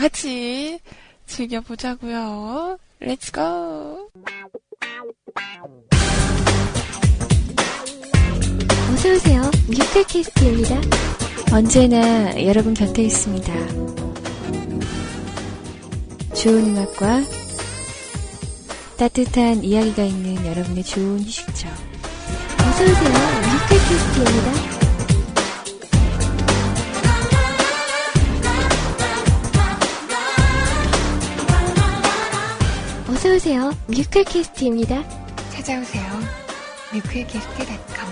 다 같이 즐겨보자고요. 렛츠 고! 어서오세요. 뮤클캐스트입니다. 언제나 여러분 곁에 있습니다. 좋은 음악과 따뜻한 이야기가 있는 여러분의 좋은 휴식처. 어서오세요. 뮤클캐스트입니다. 어서오세요. 뮤클캐스트입니다. 찾아오세요. 뮤클캐스트.com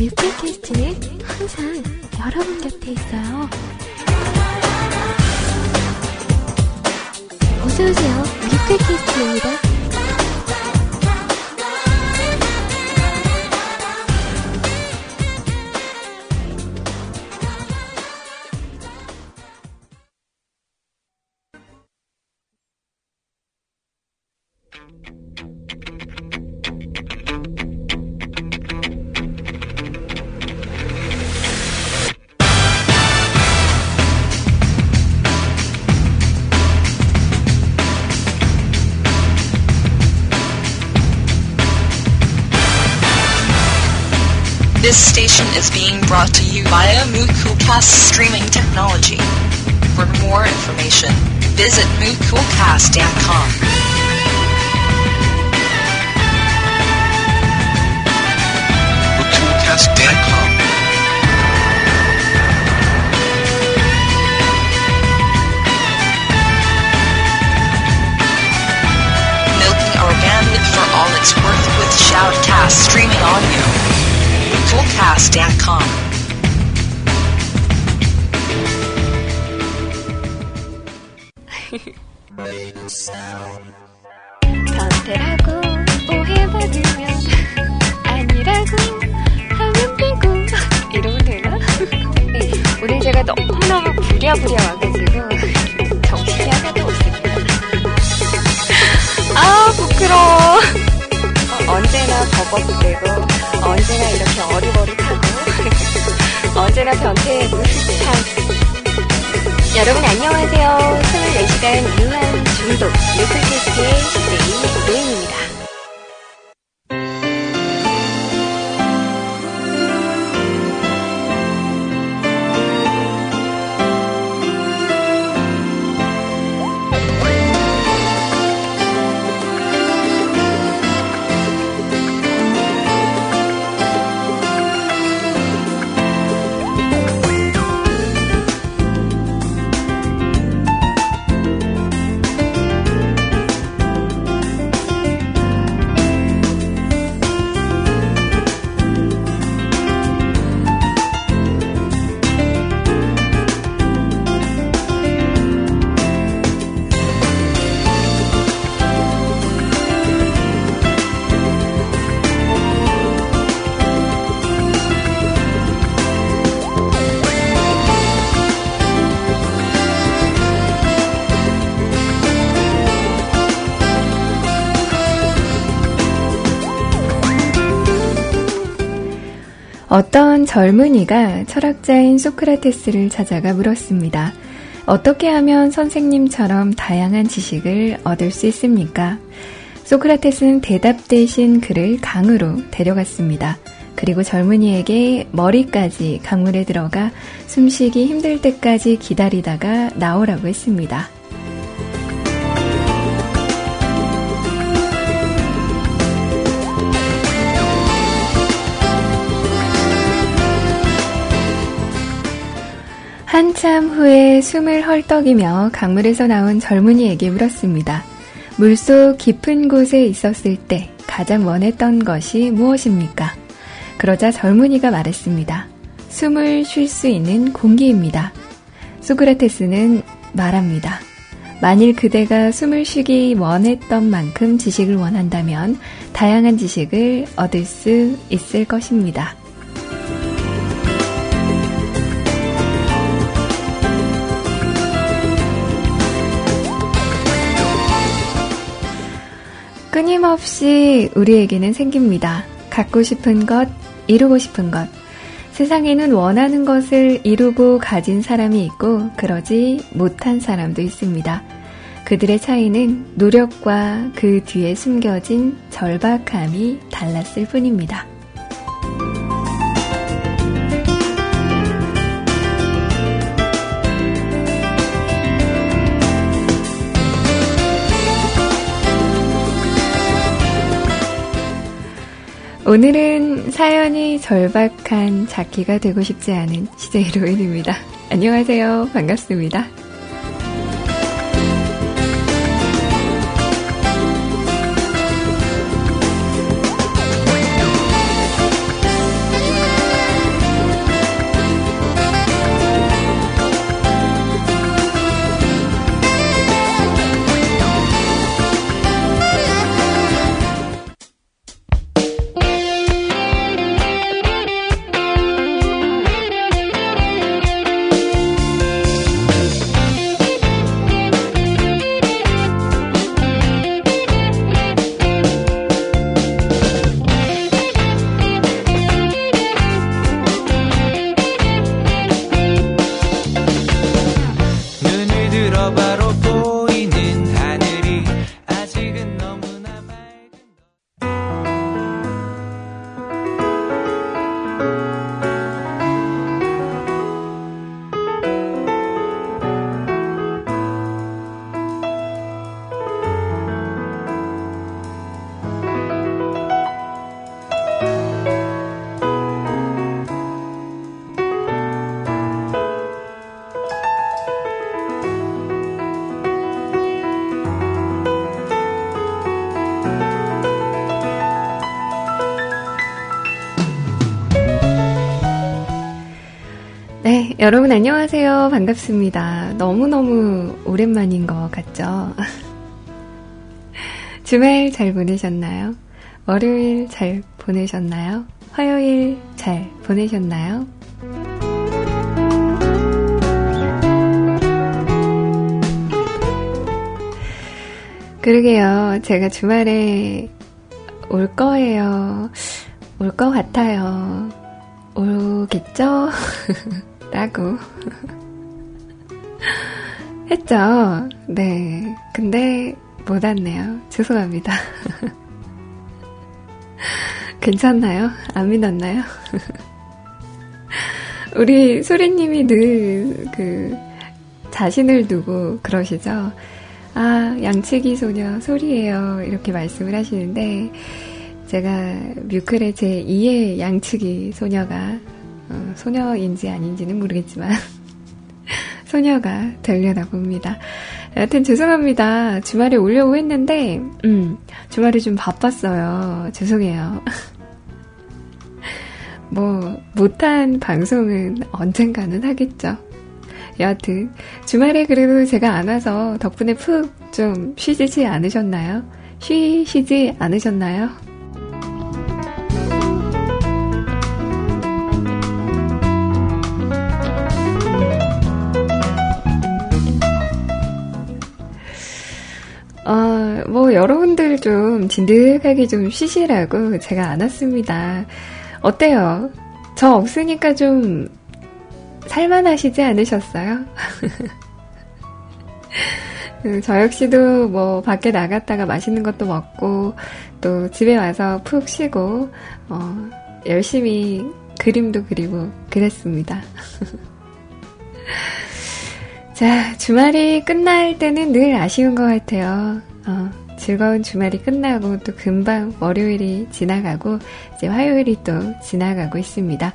뮤클캐스트는 항상 여러분 곁에 있어요. 어서오세요. 뮤클캐스트입니다. This station is being brought to you via Moocoolcast streaming technology. For more information, visit moocoolcast.com. Moocoolcast.com. Milking our bandwidth for all it's worth with Shoutcast streaming audio. Moocoolcast.com. 변태라고 오해받으면 아니라고 하면 되고 이러면 되나? 네, 오늘 제가 너무너무 부랴부랴 와가지고 정신이 하나도 없습니다. 아 부끄러워. 어, 언제나 버벅대고 언제나 이렇게 어리버리하고 언제나 변태의 무식한 여러분 안녕하세요. 24시간 유한 중독 뮤클캐스트의 DJ 노인입니다. 어떤 젊은이가 철학자인 소크라테스를 찾아가 물었습니다. 어떻게 하면 선생님처럼 다양한 지식을 얻을 수 있습니까? 소크라테스는 대답 대신 그를 강으로 데려갔습니다. 그리고 젊은이에게 머리까지 강물에 들어가 숨쉬기 힘들 때까지 기다리다가 나오라고 했습니다. 한참 후에 숨을 헐떡이며 강물에서 나온 젊은이에게 물었습니다. 물속 깊은 곳에 있었을 때 가장 원했던 것이 무엇입니까? 그러자 젊은이가 말했습니다. 숨을 쉴 수 있는 공기입니다. 소크라테스는 말합니다. 만일 그대가 숨을 쉬기 원했던 만큼 지식을 원한다면 다양한 지식을 얻을 수 있을 것입니다. 끊임없이 우리에게는 생깁니다. 갖고 싶은 것, 이루고 싶은 것. 세상에는 원하는 것을 이루고 가진 사람이 있고 그러지 못한 사람도 있습니다. 그들의 차이는 노력과 그 뒤에 숨겨진 절박함이 달랐을 뿐입니다. 오늘은 사연이 절박한 자키가 되고 싶지 않은 시제 히로인입니다. 안녕하세요. 반갑습니다. 여러분 안녕하세요. 반갑습니다. 너무너무 오랜만인 것 같죠? 주말 잘 보내셨나요? 월요일 잘 보내셨나요? 화요일 잘 보내셨나요? 그러게요. 제가 주말에 올 거예요. 올 것 같아요. 오겠죠? 라고 했죠. 네. 근데 못 왔네요. 죄송합니다. 괜찮나요? 안 믿었나요? 우리 소리님이 늘 그 자신을 두고 그러시죠. 아, 양치기 소녀 소리예요. 이렇게 말씀을 하시는데 제가 뮤클의 제 2의 양치기 소녀가 어, 소녀인지 아닌지는 모르겠지만 소녀가 되려나 봅니다. 여하튼 죄송합니다. 주말에 오려고 했는데 음, 주말에 좀 바빴어요. 죄송해요. 뭐 못한 방송은 언젠가는 하겠죠. 여하튼 주말에 그래도 제가 안 와서 덕분에 푹 좀 쉬지 않으셨나요? 쉬시지 않으셨나요? 뭐, 여러분들 좀 진득하게 좀 쉬시라고 제가 안 왔습니다. 어때요? 저 없으니까 좀 살만하시지 않으셨어요? 그, 저 역시도 뭐 밖에 나갔다가 맛있는 것도 먹고 또 집에 와서 푹 쉬고 어, 열심히 그림도 그리고 그랬습니다. 자, 주말이 끝날 때는 늘 아쉬운 것 같아요. 어, 즐거운 주말이 끝나고 또 금방 월요일이 지나가고 이제 화요일이 또 지나가고 있습니다.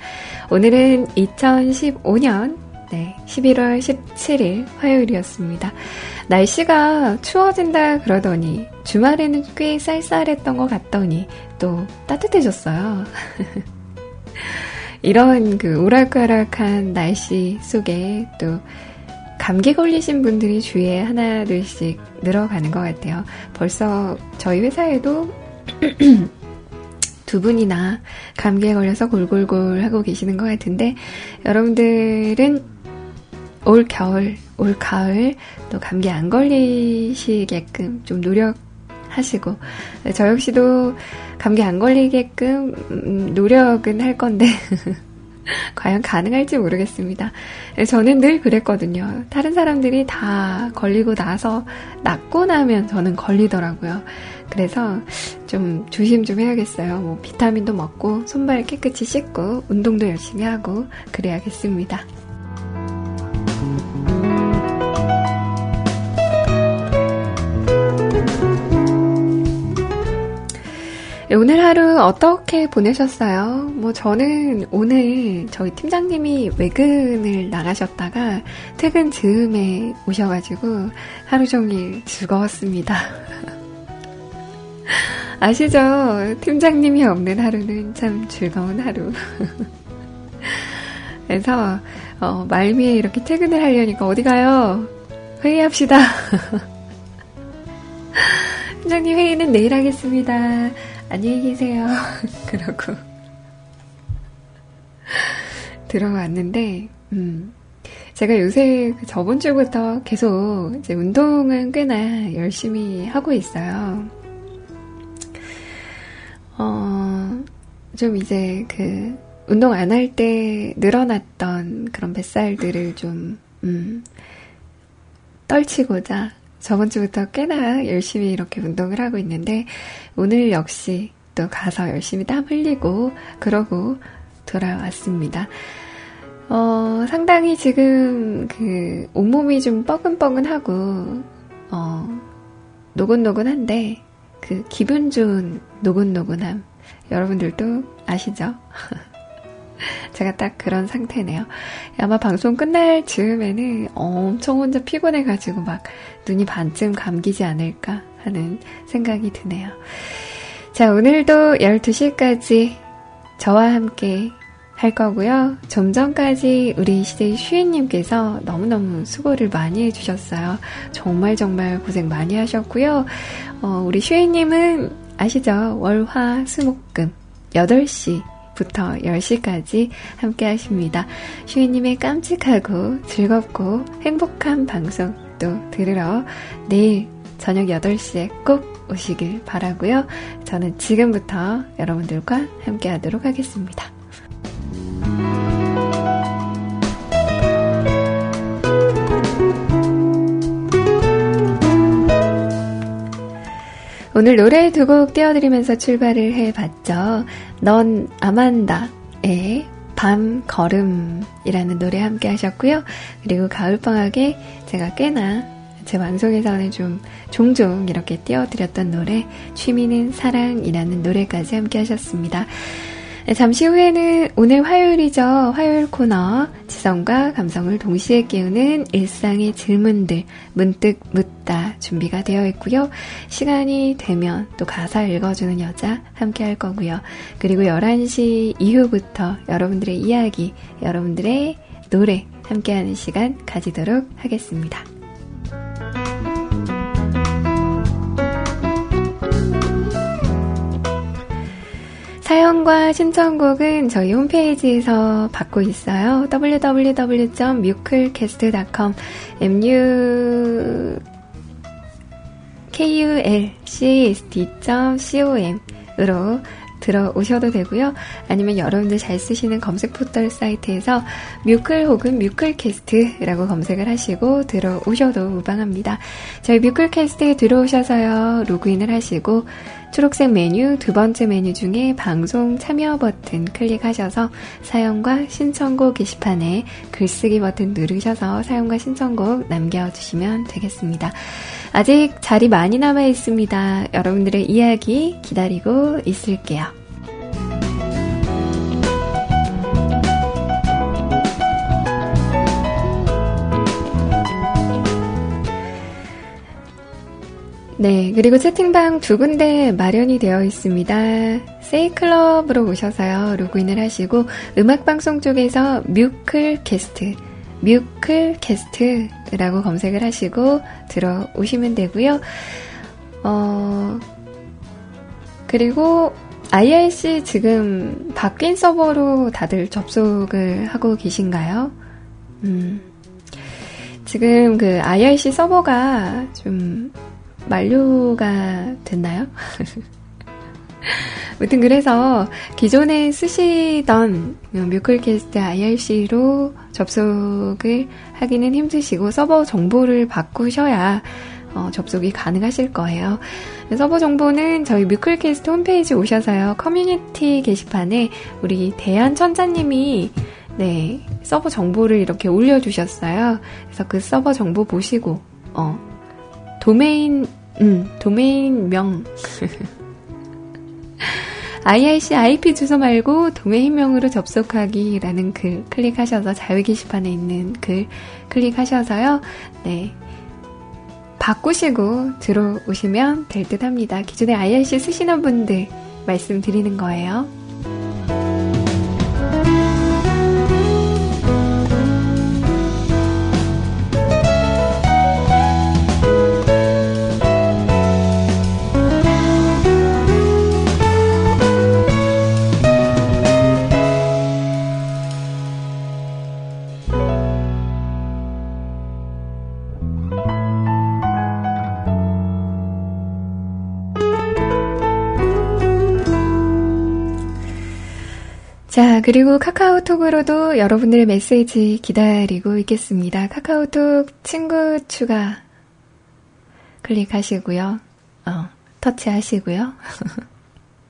오늘은 2015년 네, 11월 17일 화요일이었습니다. 날씨가 추워진다 그러더니 주말에는 꽤 쌀쌀했던 것 같더니 또 따뜻해졌어요. 이런 그 오락가락한 날씨 속에 또 감기 걸리신 분들이 주위에 하나둘씩 늘어가는 것 같아요. 벌써 저희 회사에도 두 분이나 감기에 걸려서 골골골 하고 계시는 것 같은데 여러분들은 올 겨울, 올 가을 또 감기 안 걸리시게끔 좀 노력 하시고 저 역시도 감기 안 걸리게끔 음, 노력은 할 건데 과연 가능할지 모르겠습니다. 저는 늘 그랬거든요. 다른 사람들이 다 걸리고 나서 낫고 나면 저는 걸리더라고요. 그래서 좀 조심 좀 해야겠어요. 뭐 비타민도 먹고 손발 깨끗이 씻고 운동도 열심히 하고 그래야겠습니다. 오늘 하루 어떻게 보내셨어요? 뭐 저는 오늘 저희 팀장님이 외근을 나가셨다가 퇴근 즈음에 오셔가지고 하루 종일 즐거웠습니다. 아시죠? 팀장님이 없는 하루는 참 즐거운 하루. 그래서 어, 말미에 이렇게 퇴근을 하려니까 어디 가요? 회의합시다. 팀장님 회의는 내일 하겠습니다. 안녕히 계세요. 그러고 들어왔는데, 음, 제가 요새 그 저번 주부터 계속 이제 운동은 꽤나 열심히 하고 있어요. 어, 좀 이제 그 운동 안 할 때 늘어났던 그런 뱃살들을 좀, 음, 떨치고자 저번 주부터 꽤나 열심히 이렇게 운동을 하고 있는데 오늘 역시 또 가서 열심히 땀 흘리고 그러고 돌아왔습니다. 어, 상당히 지금 그 온몸이 좀 뻐근뻐근하고 어, 노곤노곤한데 그 기분 좋은 노곤노곤함 여러분들도 아시죠? 제가 딱 그런 상태네요. 아마 방송 끝날 즈음에는 엄청 혼자 피곤해가지고 막 눈이 반쯤 감기지 않을까 하는 생각이 드네요. 자, 오늘도 12시까지 저와 함께 할 거고요. 좀 전까지 우리 시대의 슈이님께서 너무너무 수고를 많이 해주셨어요. 정말 정말 고생 많이 하셨고요. 어, 우리 슈이님은 아시죠? 월화 수목금 8시 부터 10시까지 함께 하십니다. 슈이님의 깜찍하고 즐겁고 행복한 방송 또 들으러 내일 저녁 8시에 꼭 오시길 바라고요. 저는 지금부터 여러분들과 함께 하도록 하겠습니다. 오늘 노래 두 곡 띄워드리면서 출발을 해봤죠. 넌 아만다의 밤 걸음이라는 노래 함께 하셨고요. 그리고 가을방학에 제가 꽤나 제 방송에서는 좀 종종 이렇게 띄워드렸던 노래 취미는 사랑이라는 노래까지 함께 하셨습니다. 네, 잠시 후에는 오늘 화요일이죠. 화요일 코너 지성과 감성을 동시에 깨우는 일상의 질문들 문득 묻다 준비가 되어 있고요. 시간이 되면 또 가사 읽어주는 여자 함께 할 거고요. 그리고 11시 이후부터 여러분들의 이야기, 여러분들의 노래 함께하는 시간 가지도록 하겠습니다. 사연과 신청곡은 저희 홈페이지에서 받고 있어요. www.mukulcast.com mu kulcast.com으로 들어오셔도 되고요. 아니면 여러분들 잘 쓰시는 검색 포털 사이트에서 뮤클 혹은 뮤클캐스트라고 검색을 하시고 들어오셔도 무방합니다. 저희 뮤클캐스트에 들어오셔서요. 로그인을 하시고 초록색 메뉴 두 번째 메뉴 중에 방송 참여 버튼 클릭하셔서 사연과 신청곡 게시판에 글쓰기 버튼 누르셔서 사연과 신청곡 남겨주시면 되겠습니다. 아직 자리 많이 남아 있습니다. 여러분들의 이야기 기다리고 있을게요. 네, 그리고 채팅방 두 군데 마련이 되어 있습니다. 세이클럽으로 오셔서요, 로그인을 하시고, 음악방송 쪽에서 뮤클캐스트, 뮤클캐스트라고 검색을 하시고 들어오시면 되고요. 어, 그리고 IRC 지금 바뀐 서버로 다들 접속을 하고 계신가요? 음, 지금 그 IRC 서버가 좀 만료가 됐나요? 아무튼 그래서 기존에 쓰시던 뮤클캐스트 IRC로 접속을 하기는 힘드시고 서버 정보를 바꾸셔야 어, 접속이 가능하실 거예요. 서버 정보는 저희 뮤클캐스트 홈페이지 오셔서요. 커뮤니티 게시판에 우리 대한 천자님이 네 서버 정보를 이렇게 올려주셨어요. 그래서 그 서버 정보 보시고 어 도메인 음 도메인 명 IRC IP 주소 말고 도메인명으로 접속하기라는 글 클릭하셔서 자유 게시판에 있는 글 클릭하셔서요. 네. 바꾸시고 들어오시면 될 듯 합니다. 기존에 IRC 쓰시는 분들 말씀드리는 거예요. 그리고 카카오톡으로도 여러분들의 메시지 기다리고 있겠습니다. 카카오톡 친구 추가 클릭하시고요. 어, 터치하시고요.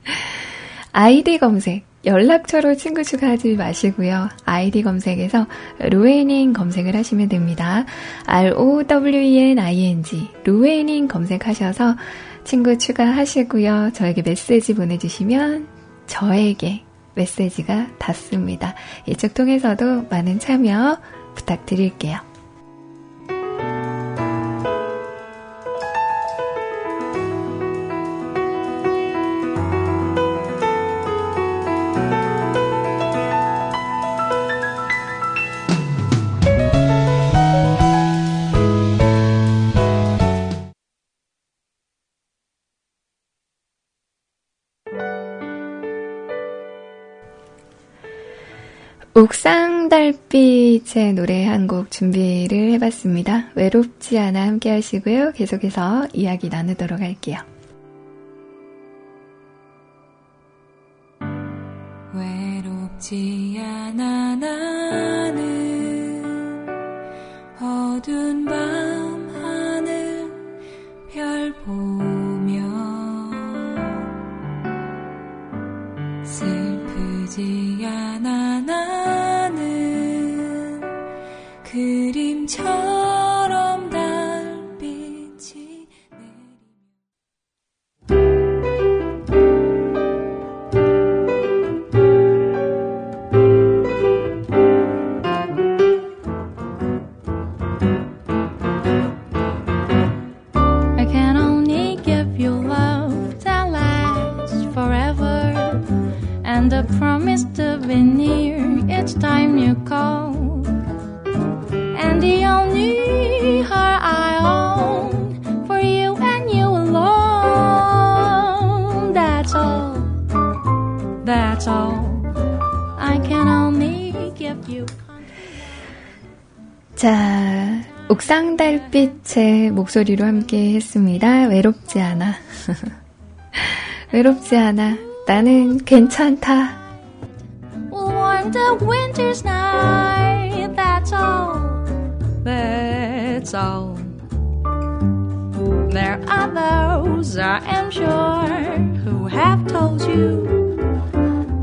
아이디 검색, 연락처로 친구 추가하지 마시고요. 아이디 검색에서 로에닝 검색을 하시면 됩니다. R-O-W-E-N-I-N-G, 로에닝 검색하셔서 친구 추가하시고요. 저에게 메시지 보내주시면 저에게 메시지가 닿습니다. 이쪽 통해서도 많은 참여 부탁드릴게요. 옥상 달빛의 노래 한 곡 준비를 해봤습니다. 외롭지 않아 함께 하시고요. 계속해서 이야기 나누도록 할게요. 외롭지 않아 나는 어두운 밤 옥상 달빛의 목소리로 함께 했습니다. 외롭지 않아. 외롭지 않아. 나는 괜찮다. Warm the winter's night. That's all. that's all. There are those, I am sure, who have told you,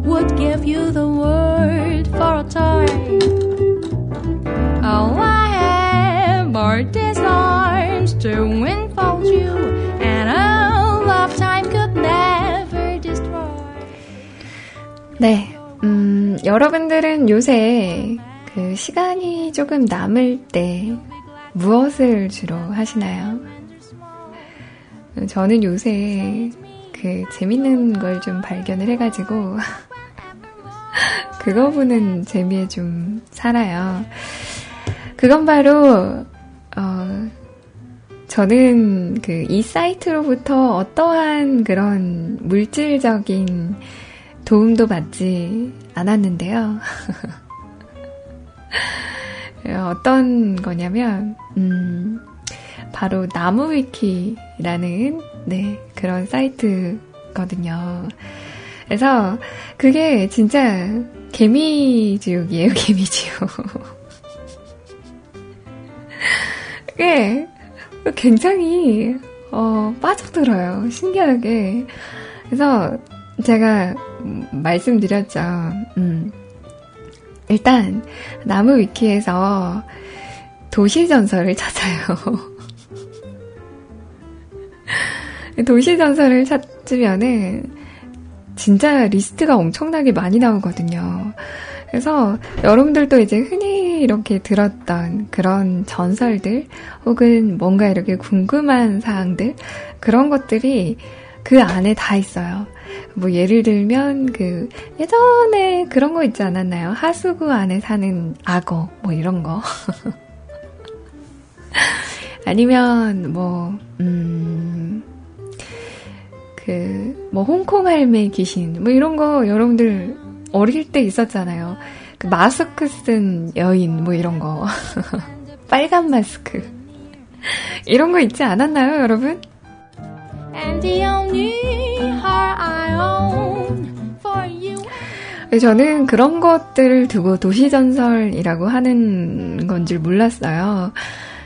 would give you the word for a toy. All I these arms to enfold you, and a lifetime could never destroy. 네, 음, 여러분들은 요새 그 시간이 조금 남을 때 무엇을 주로 하시나요? 저는 요새 그 재밌는 걸 좀 발견을 해가지고 그거 보는 재미에 좀 살아요. 그건 바로 어 저는 그 이 사이트로부터 어떠한 그런 물질적인 도움도 받지 않았는데요. 어떤 거냐면, 음, 바로 나무위키라는 네 그런 사이트거든요. 그래서 그게 진짜 개미지옥이에요, 개미지옥. 그게 굉장히 어, 빠져들어요. 신기하게. 그래서 제가 말씀드렸죠. 음. 일단 나무 위키에서 도시 전설을 찾아요. 도시 전설을 찾으면은 진짜 리스트가 엄청나게 많이 나오거든요. 그래서 여러분들도 이제 흔히 이렇게 들었던 그런 전설들 혹은 뭔가 이렇게 궁금한 사항들 그런 것들이 그 안에 다 있어요. 뭐 예를 들면 그 예전에 그런 거 있지 않았나요? 하수구 안에 사는 악어 뭐 이런 거. 아니면 뭐 음. 그, 뭐, 홍콩 할매 귀신, 뭐, 이런 거 여러분들 어릴 때 있었잖아요. 그 마스크 쓴 여인, 뭐, 이런 거. 빨간 마스크. 이런 거 있지 않았나요, 여러분? 저는 그런 것들을 두고 도시전설이라고 하는 건 줄 몰랐어요.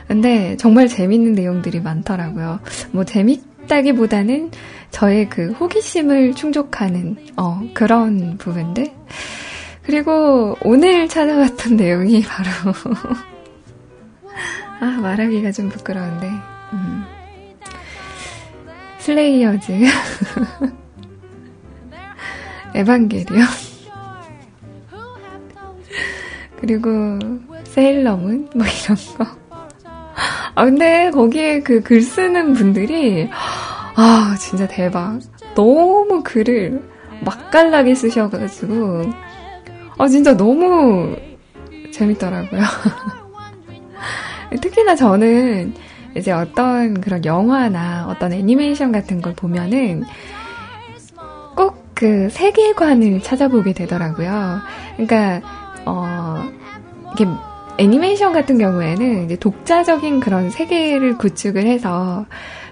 근데 정말 재밌는 내용들이 많더라고요. 뭐 재밌다기보다는 저의 그 호기심을 충족하는 어, 그런 부분들. 그리고 오늘 찾아봤던 내용이 바로 아 말하기가 좀 부끄러운데 음. 슬레이어즈 에반게리온 그리고 세일러문 뭐 이런 거. 아 근데 거기에 그 글 쓰는 분들이 아, 진짜 대박. 너무 글을 맛깔나게 쓰셔가지고, 아, 진짜 너무 재밌더라고요. 특히나 저는 이제 어떤 그런 영화나 어떤 애니메이션 같은 걸 보면은 꼭 그 세계관을 찾아보게 되더라고요. 그러니까, 어, 이게 애니메이션 같은 경우에는 이제 독자적인 그런 세계를 구축을 해서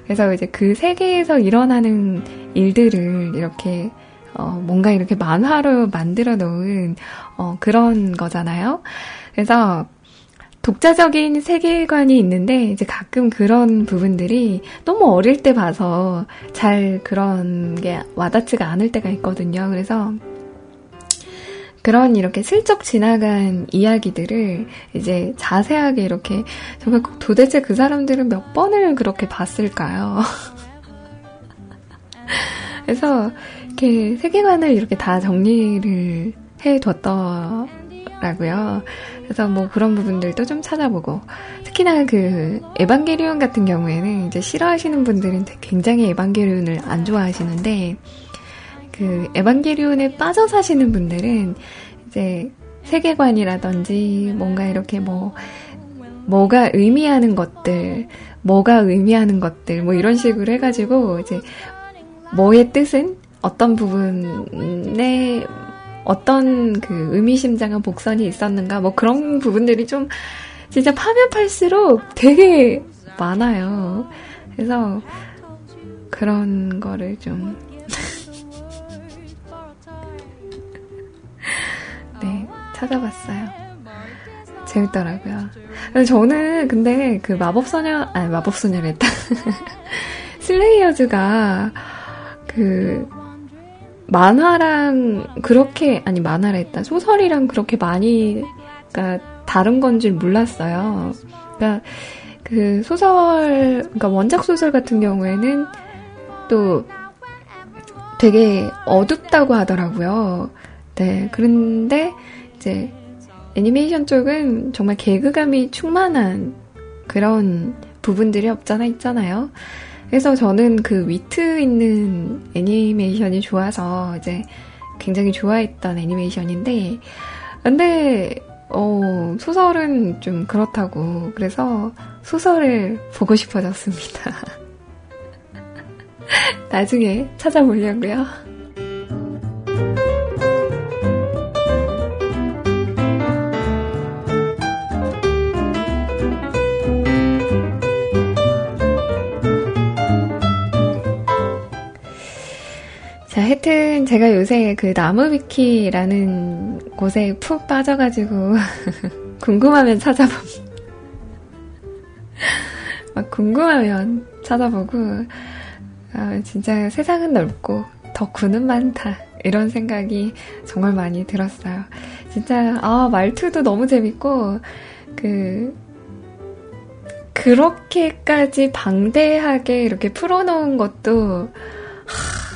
그래서 이제 그 세계에서 일어나는 일들을 이렇게 어, 뭔가 이렇게 만화로 만들어 놓은 어, 그런 거잖아요. 그래서 독자적인 세계관이 있는데 이제 가끔 그런 부분들이 너무 어릴 때 봐서 잘 그런 게 와닿지가 않을 때가 있거든요. 그래서 그런 이렇게 슬쩍 지나간 이야기들을 이제 자세하게 이렇게 정말 도대체 그 사람들은 몇 번을 그렇게 봤을까요? 그래서 이렇게 세계관을 이렇게 다 정리를 해뒀더라고요. 그래서 뭐 그런 부분들도 좀 찾아보고 특히나 그 에반게리온 같은 경우에는 이제 싫어하시는 분들은 굉장히 에반게리온을 안 좋아하시는데 그 에반게리온에 빠져 사시는 분들은 이제 세계관이라든지 뭔가 이렇게 뭐 뭐가 의미하는 것들, 뭐가 의미하는 것들 뭐 이런 식으로 해가지고 이제 뭐의 뜻은 어떤 부분에 어떤 그 의미심장한 복선이 있었는가 뭐 그런 부분들이 좀 진짜 파면 팔수록 되게 많아요. 그래서 그런 거를 좀 찾아봤어요. 재밌더라고요. 저는 근데 그 마법소녀, 아니 마법소녀랬다. 슬레이어즈가 그 만화랑 그렇게 아니 만화라 했다 소설이랑 그렇게 많이 그러니까 다른 건 줄 몰랐어요. 그러니까 그 소설 그러니까 원작 소설 같은 경우에는 또 되게 어둡다고 하더라고요. 네. 그런데 이제 애니메이션 쪽은 정말 개그감이 충만한 그런 부분들이 없잖아 있잖아요. 그래서 저는 그 위트 있는 애니메이션이 좋아서 이제 굉장히 좋아했던 애니메이션인데, 근데, 어, 소설은 좀 그렇다고. 그래서 소설을 보고 싶어졌습니다. 나중에 찾아보려고요. 하여튼 제가 요새 그 나무위키라는 곳에 푹 빠져가지고 궁금하면 찾아보고 막 궁금하면 찾아보고 아, 진짜 세상은 넓고 덕후는 많다 이런 생각이 정말 많이 들었어요. 진짜 아 말투도 너무 재밌고 그 그렇게까지 방대하게 이렇게 풀어놓은 것도 하,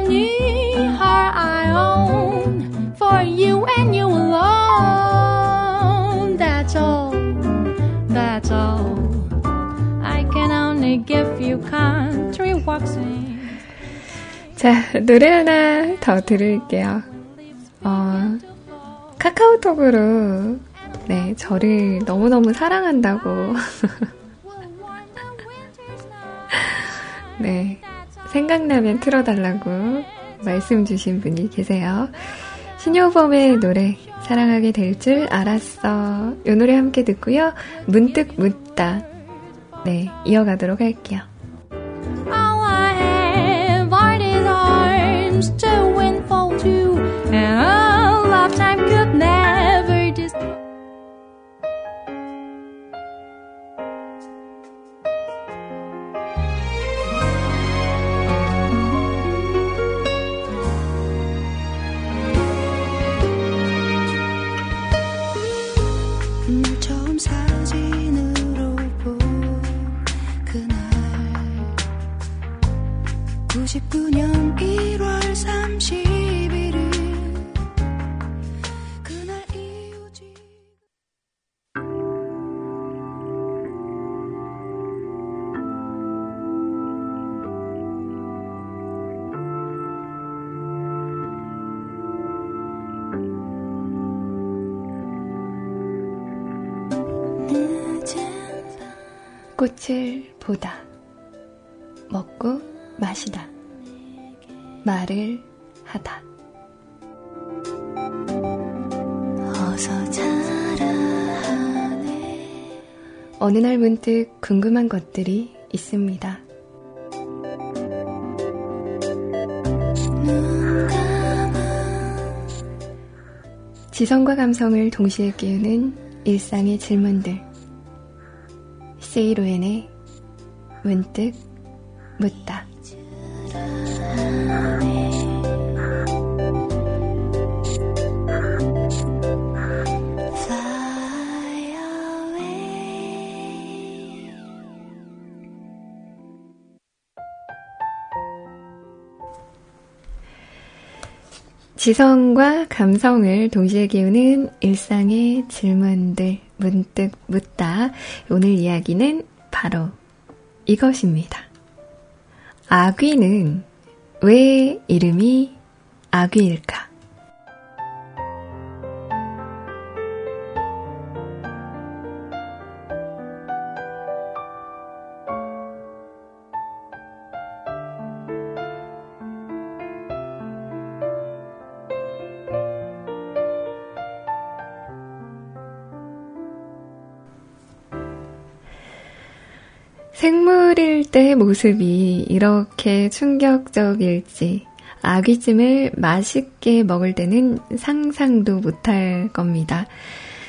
자, 노래 하나 더 들을게요. 어, 카카오톡으로 네, 저를 너무너무 사랑한다고 네, 생각나면 틀어달라고 말씀 주신 분이 계세요. 신효범의 노래 사랑하게 될 줄 알았어. 이 노래 함께 듣고요. 문득 묻다. 네, 이어가도록 할게요. 꽃을 보다. 먹고 마시다. 말을 하다. 어느 날 문득 궁금한 것들이 있습니다. 지성과 감성을 동시에 깨우는 일상의 질문들. 세이로엔의 문득 묻다. 지성과 감성을 동시에 깨우는 일상의 질문들 문득 묻다. 오늘 이야기는 바로 이것입니다. 아귀는 왜 이름이 아귀일까? 때의 모습이 이렇게 충격적일지 아귀찜을 맛있게 먹을 때는 상상도 못할 겁니다.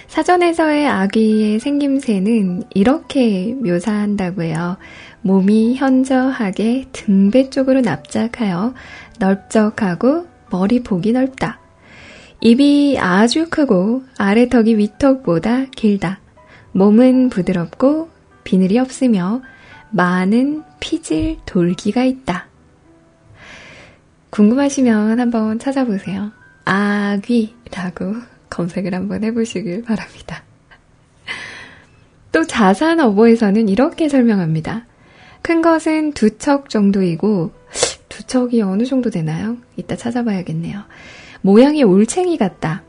사전에서의 아귀의 생김새는 이렇게 묘사한다고 해요. 몸이 현저하게 등배 쪽으로 납작하여 넓적하고 머리 폭이 넓다. 입이 아주 크고 아래 턱이 윗턱보다 길다. 몸은 부드럽고 비늘이 없으며 많은 피질 돌기가 있다. 궁금하시면 한번 찾아보세요. 아귀라고 검색을 한번 해보시길 바랍니다. 또 자산 어보에서는 이렇게 설명합니다. 큰 것은 두 척 정도이고 두 척이 어느 정도 되나요? 이따 찾아봐야겠네요. 모양이 올챙이 같다.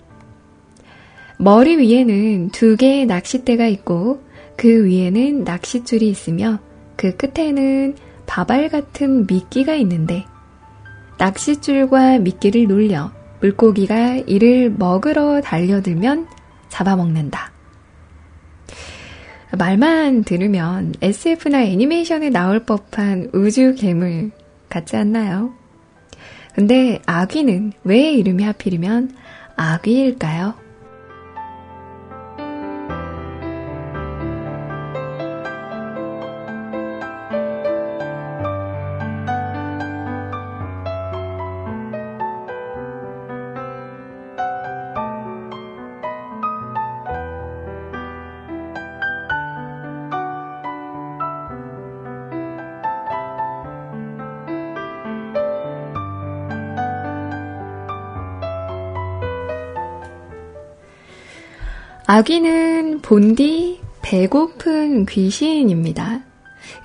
머리 위에는 두 개의 낚싯대가 있고 그 위에는 낚싯줄이 있으며 그 끝에는 바발 같은 미끼가 있는데 낚싯줄과 미끼를 놀려 물고기가 이를 먹으러 달려들면 잡아먹는다. 말만 들으면 SF나 애니메이션에 나올 법한 우주 괴물 같지 않나요? 근데 아귀는 왜 이름이 하필이면 아귀일까요? 아귀는 본디 배고픈 귀신입니다.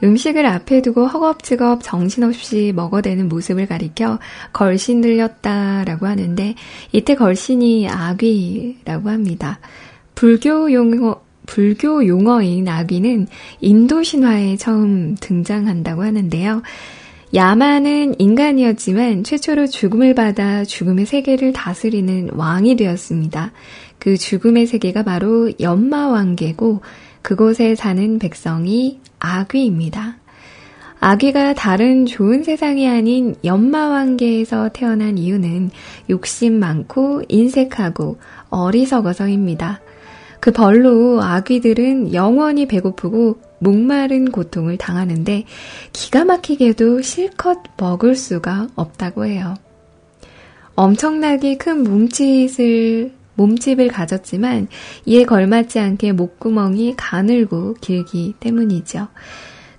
음식을 앞에 두고 허겁지겁 정신없이 먹어대는 모습을 가리켜 걸신 들렸다라고 하는데 이때 걸신이 아귀라고 합니다. 불교 용어 불교 용어인 아귀는 인도 신화에 처음 등장한다고 하는데요. 야마는 인간이었지만 최초로 죽음을 받아 죽음의 세계를 다스리는 왕이 되었습니다. 그 죽음의 세계가 바로 연마왕계고 그곳에 사는 백성이 아귀입니다. 아귀가 다른 좋은 세상이 아닌 연마왕계에서 태어난 이유는 욕심 많고 인색하고 어리석어서입니다. 그 벌로 아귀들은 영원히 배고프고 목마른 고통을 당하는데 기가 막히게도 실컷 먹을 수가 없다고 해요. 엄청나게 큰 몸짓을 몸집을 가졌지만 이에 걸맞지 않게 목구멍이 가늘고 길기 때문이죠.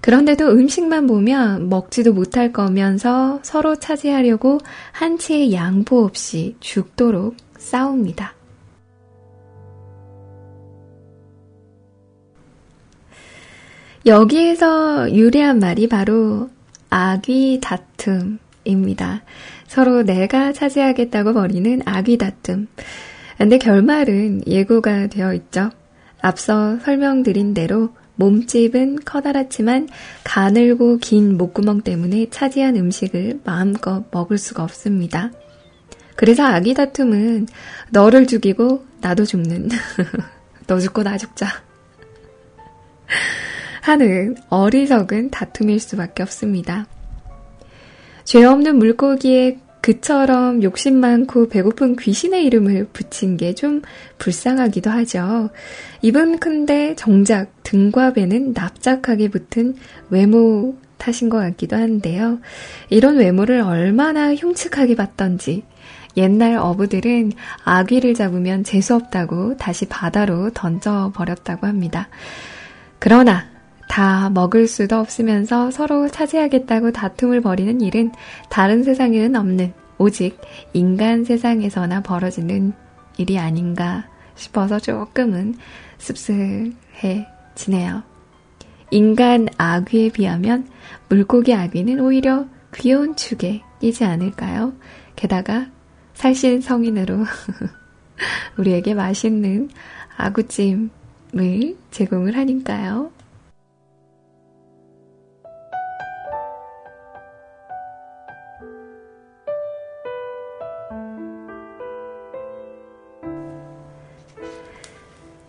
그런데도 음식만 보면 먹지도 못할 거면서 서로 차지하려고 한치의 양보 없이 죽도록 싸웁니다. 여기에서 유래한 말이 바로 아귀 다툼입니다. 서로 내가 차지하겠다고 벌이는 아귀 다툼. 근데 결말은 예고가 되어 있죠. 앞서 설명드린 대로 몸집은 커다랗지만 가늘고 긴 목구멍 때문에 차지한 음식을 마음껏 먹을 수가 없습니다. 그래서 아기 다툼은 너를 죽이고 나도 죽는 너 죽고 나 죽자 하는 어리석은 다툼일 수밖에 없습니다. 죄 없는 물고기의 그처럼 욕심 많고 배고픈 귀신의 이름을 붙인 게 좀 불쌍하기도 하죠. 입은 큰데 정작 등과 배는 납작하게 붙은 외모 탓인 것 같기도 한데요. 이런 외모를 얼마나 흉측하게 봤던지 옛날 어부들은 아귀를 잡으면 재수없다고 다시 바다로 던져버렸다고 합니다. 그러나 다 먹을 수도 없으면서 서로 차지하겠다고 다툼을 벌이는 일은 다른 세상에는 없는 오직 인간 세상에서나 벌어지는 일이 아닌가 싶어서 조금은 씁쓸해지네요. 인간 아귀에 비하면 물고기 아귀는 오히려 귀여운 축에 끼지 않을까요? 게다가 살신 성인으로 우리에게 맛있는 아구찜을 제공을 하니까요.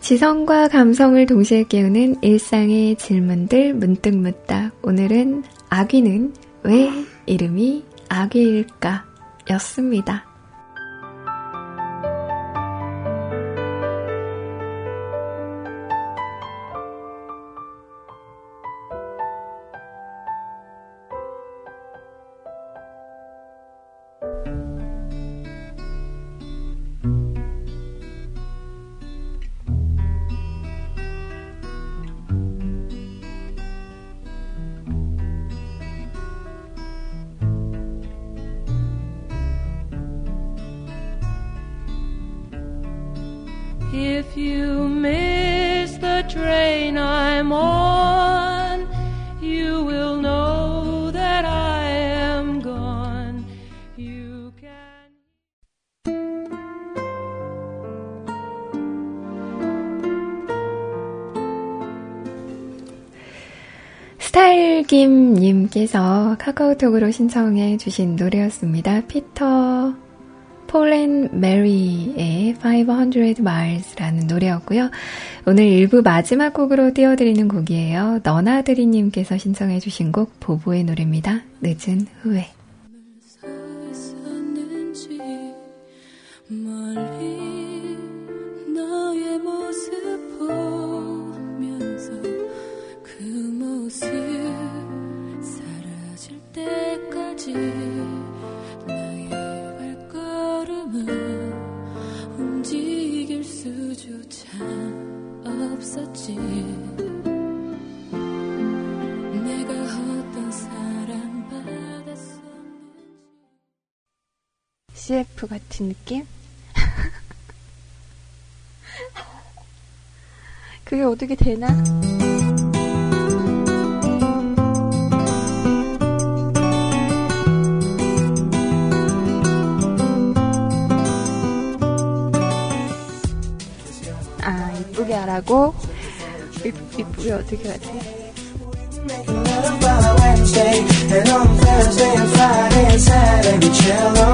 지성과 감성을 동시에 깨우는 일상의 질문들 문득문득 오늘은 아귀는 왜 이름이 아귀일까 였습니다. 김님께서 카카오톡으로 신청해 주신 노래였습니다. 피터 폴앤 메리의 500 Miles라는 노래였고요. 오늘 일부 마지막 곡으로 띄워드리는 곡이에요. 너나드리님께서 신청해 주신 곡 보보의 노래입니다. 늦은 후에. 멀리 CF 같은 느낌? 그게 어떻게 되나? 아, 이쁘게 하라고? 이, 이쁘게 어떻게 하지?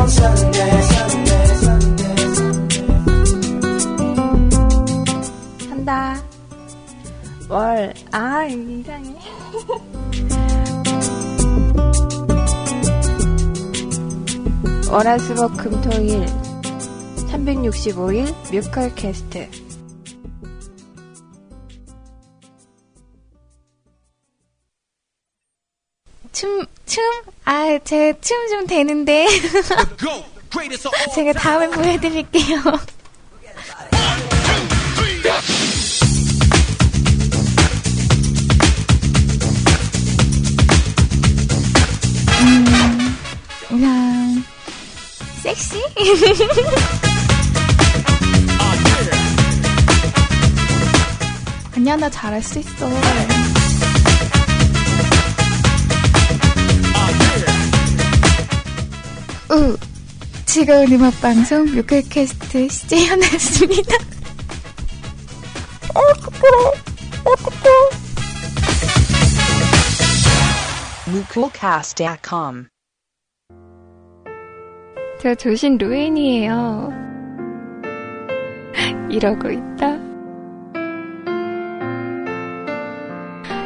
Sunday, 월, 아, 이상해. 월화수목 금토일 365일 뮤컬 캐스트 춤, 춤? 아, 제 춤 좀 되는데. 제가 다음에 보여드릴게요. 아니야, 나 잘할 수 있어. 우, 즐거운 음악방송 뮤클캐스트 CJ 현아였습니다. 어, 부끄러워. 어떡해. Mukulcast.com. 저 조신 루엔이에요. 이러고 있다.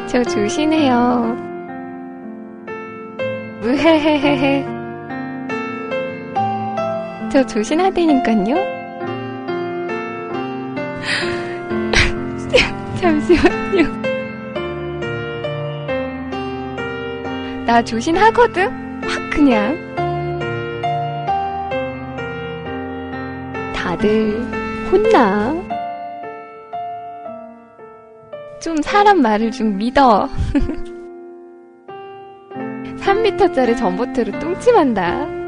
저 조신해요. 무헤헤헤헤. 저 조신하다니까요. 잠시만요. 나 조신하거든? 확 그냥. 다들 혼나. 좀 사람 말을 좀 믿어. 3m짜리 전봇대로 뚱침한다.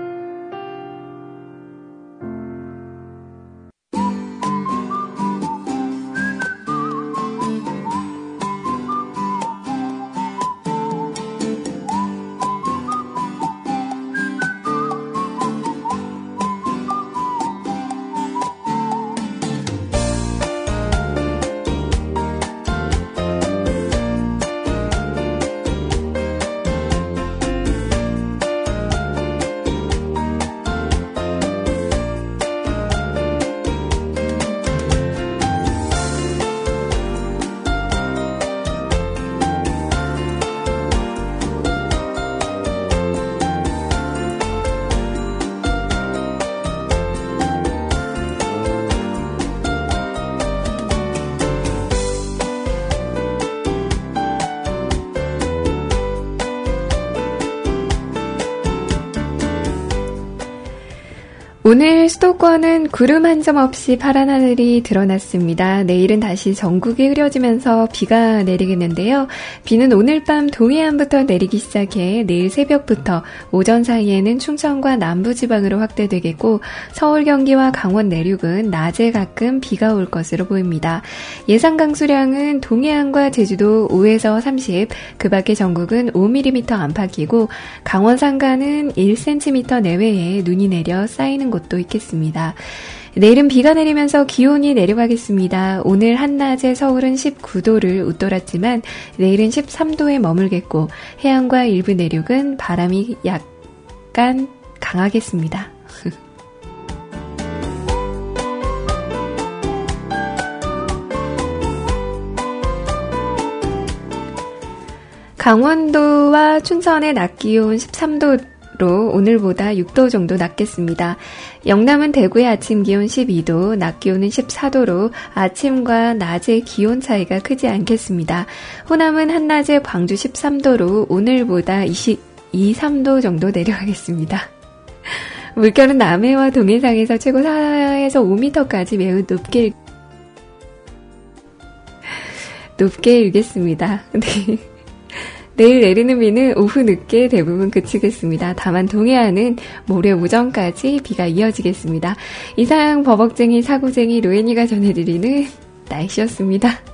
오늘 수도권은 구름 한 점 없이 파란 하늘이 드러났습니다. 내일은 다시 전국이 흐려지면서 비가 내리겠는데요. 비는 오늘 밤 동해안부터 내리기 시작해 내일 새벽부터 오전 사이에는 충청과 남부지방으로 확대되겠고 서울 경기와 강원 내륙은 낮에 가끔 비가 올 것으로 보입니다. 예상 강수량은 동해안과 제주도 5에서 30, 그 밖에 전국은 5mm 안팎이고 강원 산간은 1cm 내외에 눈이 내려 쌓이는 곳도 있겠습니다. 내일은 비가 내리면서 기온이 내려가겠습니다. 오늘 한낮에 서울은 19도를 웃돌았지만 내일은 13도에 머물겠고 해안과 일부 내륙은 바람이 약간 강하겠습니다. 강원도와 춘천의 낮 기온 13도 로 오늘보다 6도 정도 낮겠습니다. 영남은 대구의 아침 기온 12도, 낮 기온은 14도로 아침과 낮의 기온 차이가 크지 않겠습니다. 호남은 한낮에 광주 13도로 오늘보다 20, 2, 3도 정도 내려가겠습니다. 물결은 남해와 동해상에서 최고 4에서 5m까지 매우 높게 높게 일겠습니다. 네. 내일 내리는 비는 오후 늦게 대부분 그치겠습니다. 다만 동해안은 모레 오전까지 비가 이어지겠습니다. 이상 버벅쟁이 사고쟁이 로엔이가 전해드리는 날씨였습니다.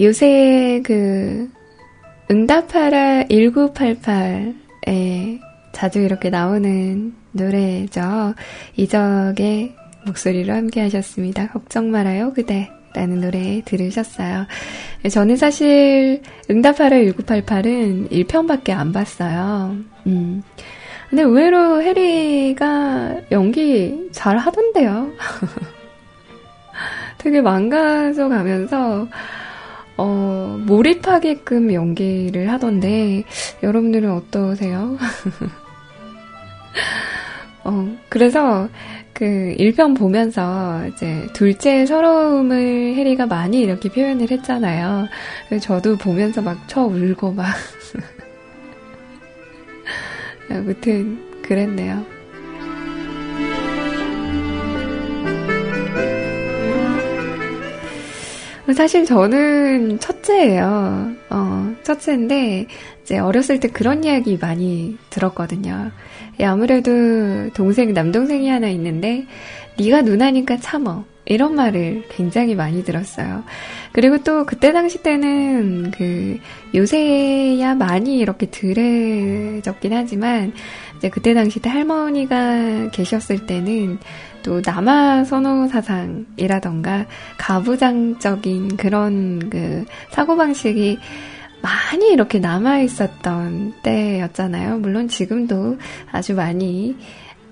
요새 그 응답하라 1988에 자주 이렇게 나오는 노래죠. 이적의 목소리로 함께 하셨습니다. 걱정 말아요, 그대. 라는 노래 들으셨어요. 저는 사실 응답하라 1988은 1편밖에 안 봤어요. 음. 근데 의외로 해리가 연기 잘 하던데요. 되게 망가져 가면서 어, 몰입하게끔 연기를 하던데, 여러분들은 어떠세요? 어, 그래서 그 1편 보면서 이제 둘째 서러움을 해리가 많이 이렇게 표현을 했잖아요. 저도 보면서 막 쳐 울고 막. 아무튼, 그랬네요. 사실 저는 첫째예요. 어, 첫째인데 이제 어렸을 때 그런 이야기 많이 들었거든요. 예, 아무래도 동생 남동생이 하나 있는데 네가 누나니까 참어. 이런 말을 굉장히 많이 들었어요. 그리고 또 그때 당시 때는 그 요새야 많이 이렇게 덜해졌긴 하지만 이제 그때 당시 때 할머니가 계셨을 때는 또 남아 선호 사상이라던가 가부장적인 그런 그 사고방식이 많이 이렇게 남아 있었던 때였잖아요. 물론 지금도 아주 많이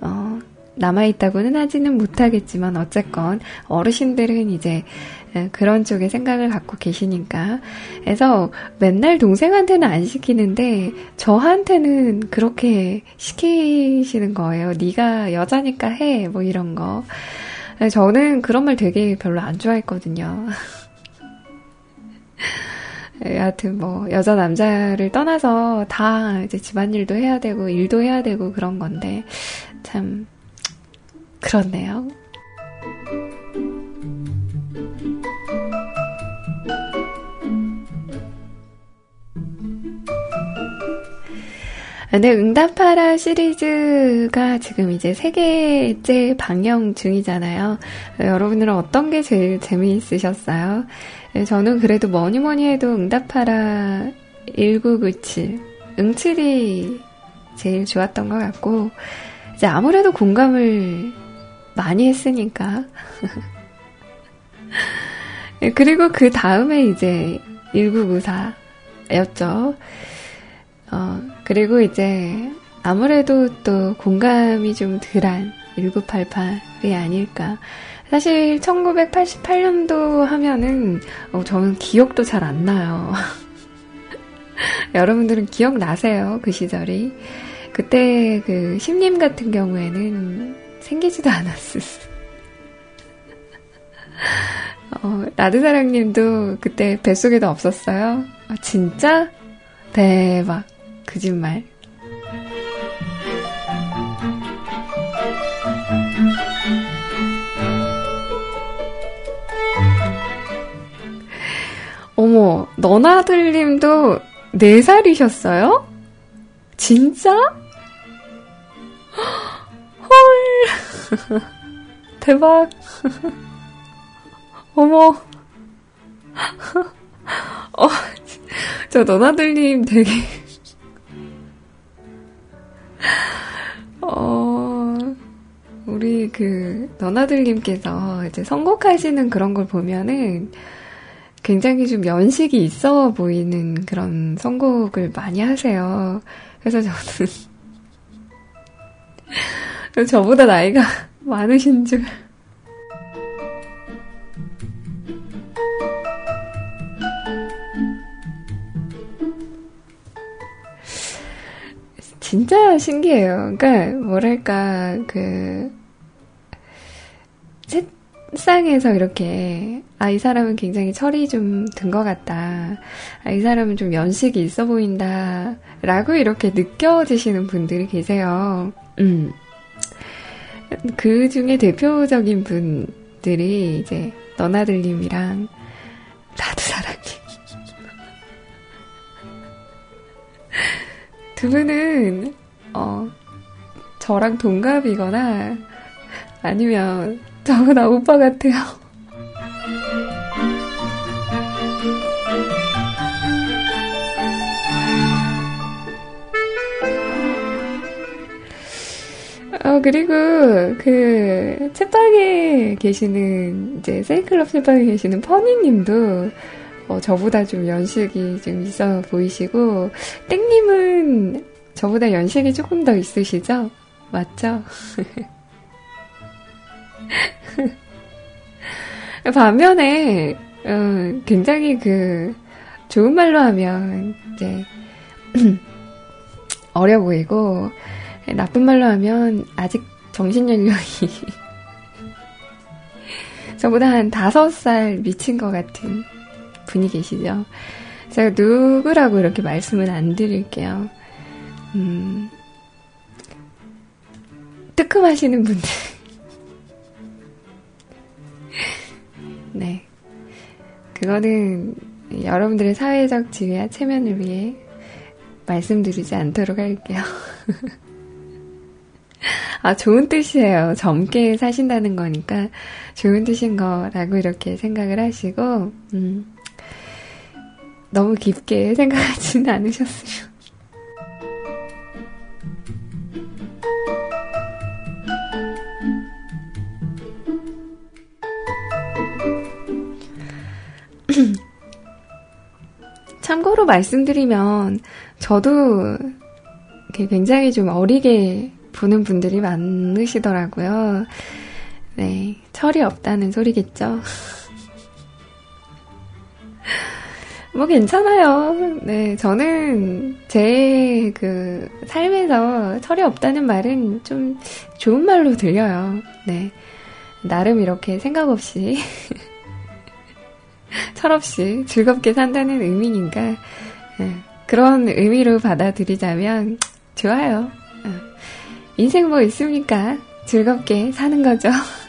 어, 남아 있다고는 하지는 못하겠지만 어쨌건 어르신들은 이제 그런 쪽에 생각을 갖고 계시니까. 그래서 맨날 동생한테는 안 시키는데 저한테는 그렇게 시키시는 거예요. 네가 여자니까 해. 뭐 이런 거. 저는 그런 말 되게 별로 안 좋아했거든요. 여하튼 뭐 여자 남자를 떠나서 다 이제 집안일도 해야 되고 일도 해야 되고 그런 건데 참 그렇네요. 근데 응답하라 시리즈가 지금 이제 세 개째 방영 중이잖아요. 여러분들은 어떤 게 제일 재미있으셨어요? 저는 그래도 뭐니 뭐니 해도 응답하라 1997, 응칠이 제일 좋았던 것 같고, 이제 아무래도 공감을 많이 했으니까. 그리고 그 다음에 이제 1994였죠. 어, 그리고 이제 아무래도 또 공감이 좀 덜한 1988이 아닐까. 사실 1988년도 하면은 어, 저는 기억도 잘 안 나요. 여러분들은 기억나세요? 그 시절이. 그때 그 심님 같은 경우에는 생기지도 않았을. 어, 라드사랑님도 그때 뱃속에도 없었어요? 아, 진짜? 대박. 거짓말. 어머, 너나들님도 4살이셨어요? 진짜? 헐. 대박. 어머. 어, 저 너나들님 되게. 어, 우리 그, 너나들님께서 이제 선곡하시는 그런 걸 보면은 굉장히 좀 연식이 있어 보이는 그런 선곡을 많이 하세요. 그래서 저는 저보다 나이가 많으신 줄. 진짜 신기해요. 그러니까 뭐랄까 그 책상에서 이렇게 아 이 사람은 굉장히 철이 좀 든 것 같다. 아 이 사람은 좀 연식이 있어 보인다라고 이렇게 느껴지시는 분들이 계세요. 음. 그 중에 대표적인 분들이 이제 너나들님이랑 나도 사랑님. 두 분은 어 저랑 동갑이거나 아니면 저보다 오빠 같아요. 어, 그리고, 그, 책방에 계시는, 이제, 세이클럽 책방에 계시는 퍼니님도, 어, 저보다 좀 연식이 좀 있어 보이시고, 땡님은 저보다 연식이 조금 더 있으시죠? 맞죠? 반면에, 어, 굉장히 그, 좋은 말로 하면, 이제, 어려 보이고, 나쁜 말로 하면, 아직 정신연령이, 저보다 한 다섯 살 미친 것 같은 분이 계시죠. 제가 누구라고 이렇게 말씀은 안 드릴게요. 음, 뜨끔하시는 분들. 네. 그거는 여러분들의 사회적 지위와 체면을 위해 말씀드리지 않도록 할게요. 아, 좋은 뜻이에요. 젊게 사신다는 거니까 좋은 뜻인 거라고 이렇게 생각을 하시고, 음, 너무 깊게 생각하지는 않으셨으면. 참고로 말씀드리면, 저도 굉장히 좀 어리게 보는 분들이 많으시더라고요. 네, 철이 없다는 소리겠죠. 뭐 괜찮아요. 네, 저는 제 그 삶에서 철이 없다는 말은 좀 좋은 말로 들려요. 네. 나름 이렇게 생각 없이 철없이 즐겁게 산다는 의미니까 네, 그런 의미로 받아들이자면 좋아요. 어. 인생 뭐 있습니까? 즐겁게 사는 거죠.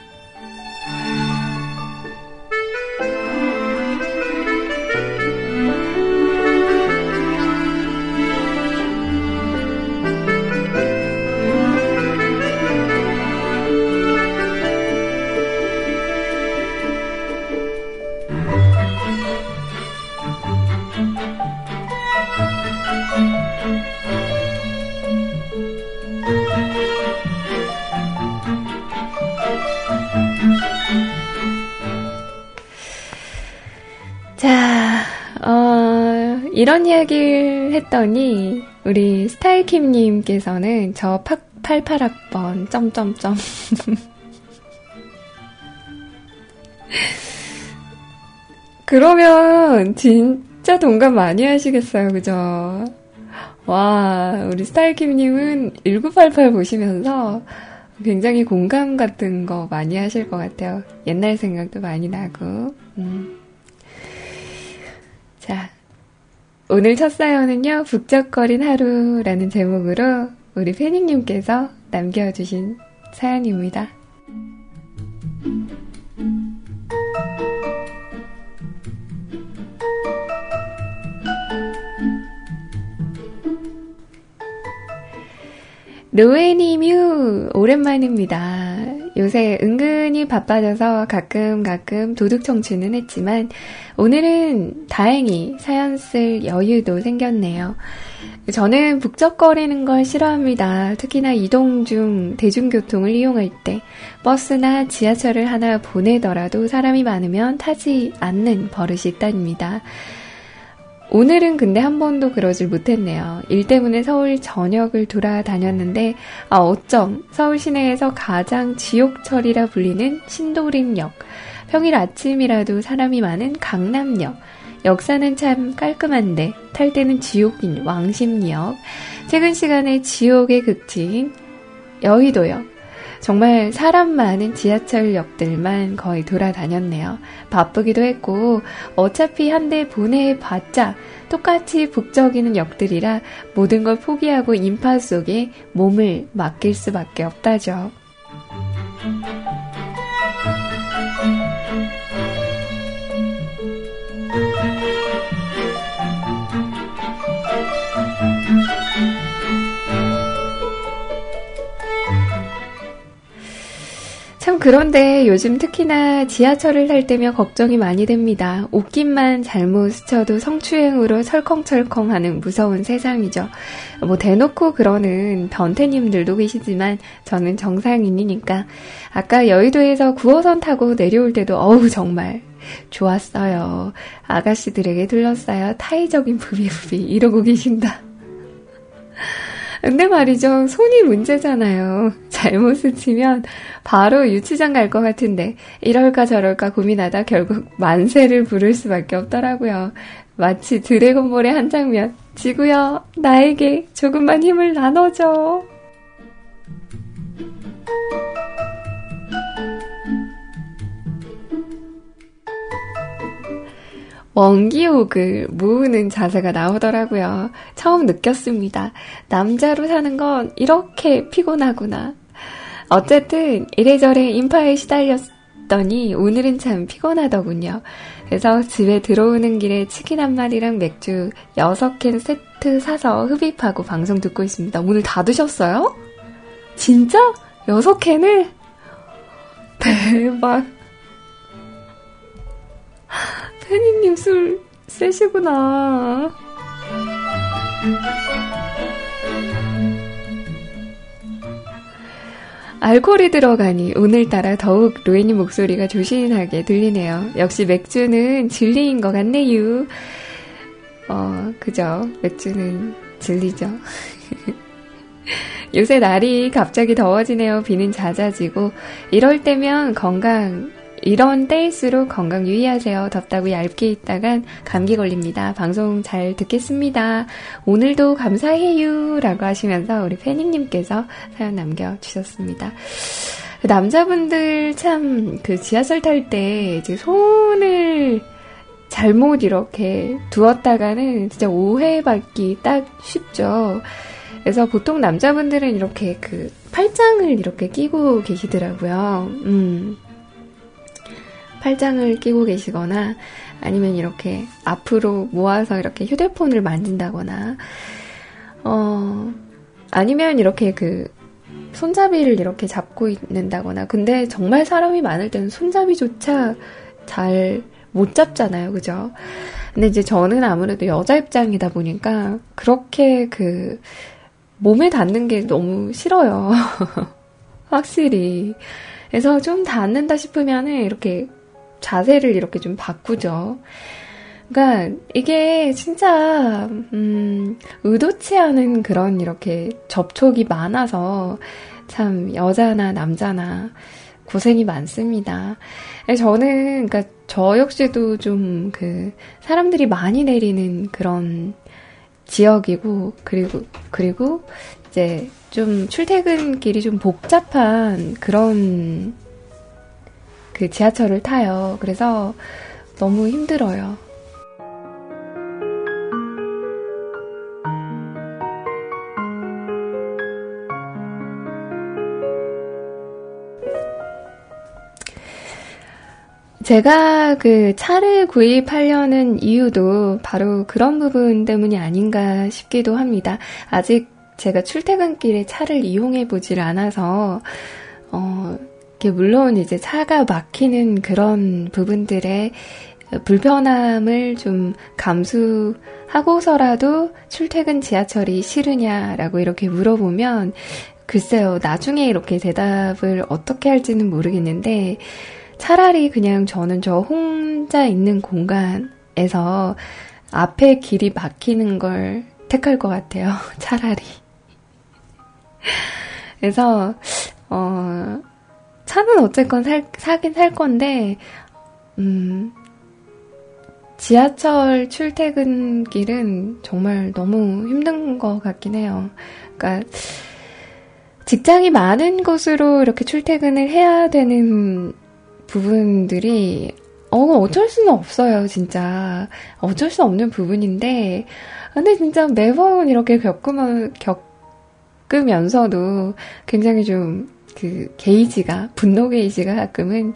이런 이야기를 했더니 우리 스타일킴님께서는 저 88학번 점점점 그러면 진짜 동감 많이 하시겠어요, 그죠? 와, 우리 스타일킴님은 1988 보시면서 굉장히 공감 같은 거 많이 하실 것 같아요. 옛날 생각도 많이 나고. 음. 오늘 첫 사연은요, 북적거린 하루라는 제목으로 우리 페닝님께서 남겨주신 사연입니다. 로에니뮤 오랜만입니다. 요새 은근히 바빠져서 가끔 가끔 도둑 청취는 했지만 오늘은 다행히 사연 쓸 여유도 생겼네요. 저는 북적거리는 걸 싫어합니다. 특히나 이동 중 대중교통을 이용할 때 버스나 지하철을 하나 보내더라도 사람이 많으면 타지 않는 버릇이 있답니다. 오늘은 근데 한 번도 그러질 못했네요. 일 때문에 서울 전역을 돌아다녔는데, 아, 어쩜 서울 시내에서 가장 지옥철이라 불리는 신도림역, 평일 아침이라도 사람이 많은 강남역, 역사는 참 깔끔한데, 탈 때는 지옥인 왕십리역, 최근 시간에 지옥의 극치인 여의도역, 정말 사람 많은 지하철역들만 거의 돌아다녔네요. 바쁘기도 했고 어차피 한 대 보내봤자 똑같이 북적이는 역들이라 모든 걸 포기하고 인파 속에 몸을 맡길 수밖에 없다죠. 그런데 요즘 특히나 지하철을 탈 때면 걱정이 많이 됩니다. 옷깃만 잘못 스쳐도 성추행으로 철컹철컹 하는 무서운 세상이죠. 뭐 대놓고 그러는 변태님들도 계시지만 저는 정상인이니까 아까 여의도에서 9호선 타고 내려올 때도 어우 정말 좋았어요. 아가씨들에게 들렀어요. 타이적인 부비부비 이러고 계신다. 근데 말이죠. 손이 문제잖아요. 잘못 스치면 바로 유치장 갈 것 같은데 이럴까 저럴까 고민하다 결국 만세를 부를 수밖에 없더라고요. 마치 드래곤볼의 한 장면. 지구여, 나에게 조금만 힘을 나눠줘. 원기옥을 모으는 자세가 나오더라고요. 처음 느꼈습니다. 남자로 사는 건 이렇게 피곤하구나. 어쨌든 이래저래 인파에 시달렸더니 오늘은 참 피곤하더군요. 그래서 집에 들어오는 길에 치킨 한 마리랑 맥주 6캔 세트 사서 흡입하고 방송 듣고 있습니다. 오늘 다 드셨어요? 진짜? 6캔을? 대박. 혜니님 술 세시구나. 알코올이 들어가니 오늘따라 더욱 로에님 목소리가 조신하게 들리네요. 역시 맥주는 진리인 것 같네요. 어, 그죠. 맥주는 진리죠. 요새 날이 갑자기 더워지네요. 비는 잦아지고. 이럴 때면 건강 이런 때일수록 건강 유의하세요. 덥다고 얇게 있다간 감기 걸립니다. 방송 잘 듣겠습니다. 오늘도 감사해요. 라고 하시면서 우리 패닝님께서 사연 남겨주셨습니다. 남자분들 참 그 지하철 탈 때 이제 손을 잘못 이렇게 두었다가는 진짜 오해받기 딱 쉽죠. 그래서 보통 남자분들은 이렇게 그 팔짱을 이렇게 끼고 계시더라고요. 음. 팔짱을 끼고 계시거나 아니면 이렇게 앞으로 모아서 이렇게 휴대폰을 만진다거나 어 아니면 이렇게 그 손잡이를 이렇게 잡고 있는다거나 근데 정말 사람이 많을 때는 손잡이조차 잘 못 잡잖아요. 그죠? 근데 이제 저는 아무래도 여자 입장이다 보니까 그렇게 그 몸에 닿는 게 너무 싫어요. 확실히. 그래서 좀 닿는다 싶으면은 이렇게 자세를 이렇게 좀 바꾸죠. 그러니까 이게 진짜 음, 의도치 않은 그런 이렇게 접촉이 많아서 참 여자나 남자나 고생이 많습니다. 저는, 그니까, 저 역시도 좀, 그, 사람들이 많이 내리는 그런 지역이고, 그리고, 그리고, 이제, 좀 출퇴근길이 좀 복잡한 그런, 그 지하철을 타요. 그래서 너무 힘들어요. 제가 그 차를 구입하려는 이유도 바로 그런 부분 때문이 아닌가 싶기도 합니다. 아직 제가 출퇴근길에 차를 이용해 보질 않아서, 어, 물론 이제 차가 막히는 그런 부분들의 불편함을 좀 감수하고서라도 출퇴근 지하철이 싫으냐라고 이렇게 물어보면 글쎄요, 나중에 이렇게 대답을 어떻게 할지는 모르겠는데 차라리 그냥 저는 저 혼자 있는 공간에서 앞에 길이 막히는 걸 택할 것 같아요. 차라리. 그래서, 어, 차는 어쨌건 살, 사긴 살 건데, 음, 지하철 출퇴근길은 정말 너무 힘든 것 같긴 해요. 그러니까, 직장이 많은 곳으로 이렇게 출퇴근을 해야 되는 부분들이 어, 어쩔 수는 없어요, 진짜. 어쩔 수 없는 부분인데, 근데 진짜 매번 이렇게 겪으면, 겪으면서도 굉장히 좀, 그, 게이지가, 분노 게이지가 가끔은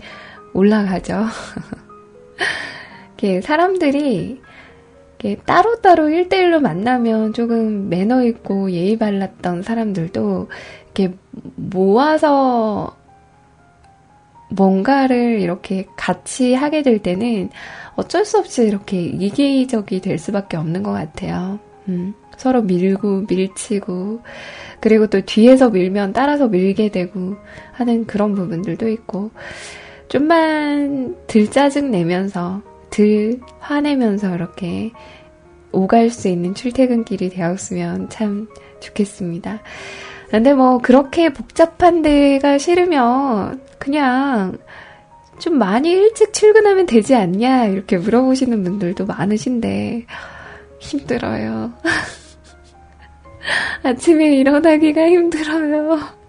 올라가죠. 이렇게 사람들이, 이렇게 따로따로 1대1로 만나면 조금 매너 있고 예의 발랐던 사람들도, 이렇게 모아서 뭔가를 이렇게 같이 하게 될 때는 어쩔 수 없이 이렇게 이기적이 될 수밖에 없는 것 같아요. 음, 서로 밀고 밀치고 그리고 또 뒤에서 밀면 따라서 밀게 되고 하는 그런 부분들도 있고 좀만 들 짜증 내면서 들 화내면서 이렇게 오갈 수 있는 출퇴근길이 되었으면 참 좋겠습니다. 근데 뭐 그렇게 복잡한 데가 싫으면 그냥 좀 많이 일찍 출근하면 되지 않냐 이렇게 물어보시는 분들도 많으신데 힘들어요. 아침에 일어나기가 힘들어요.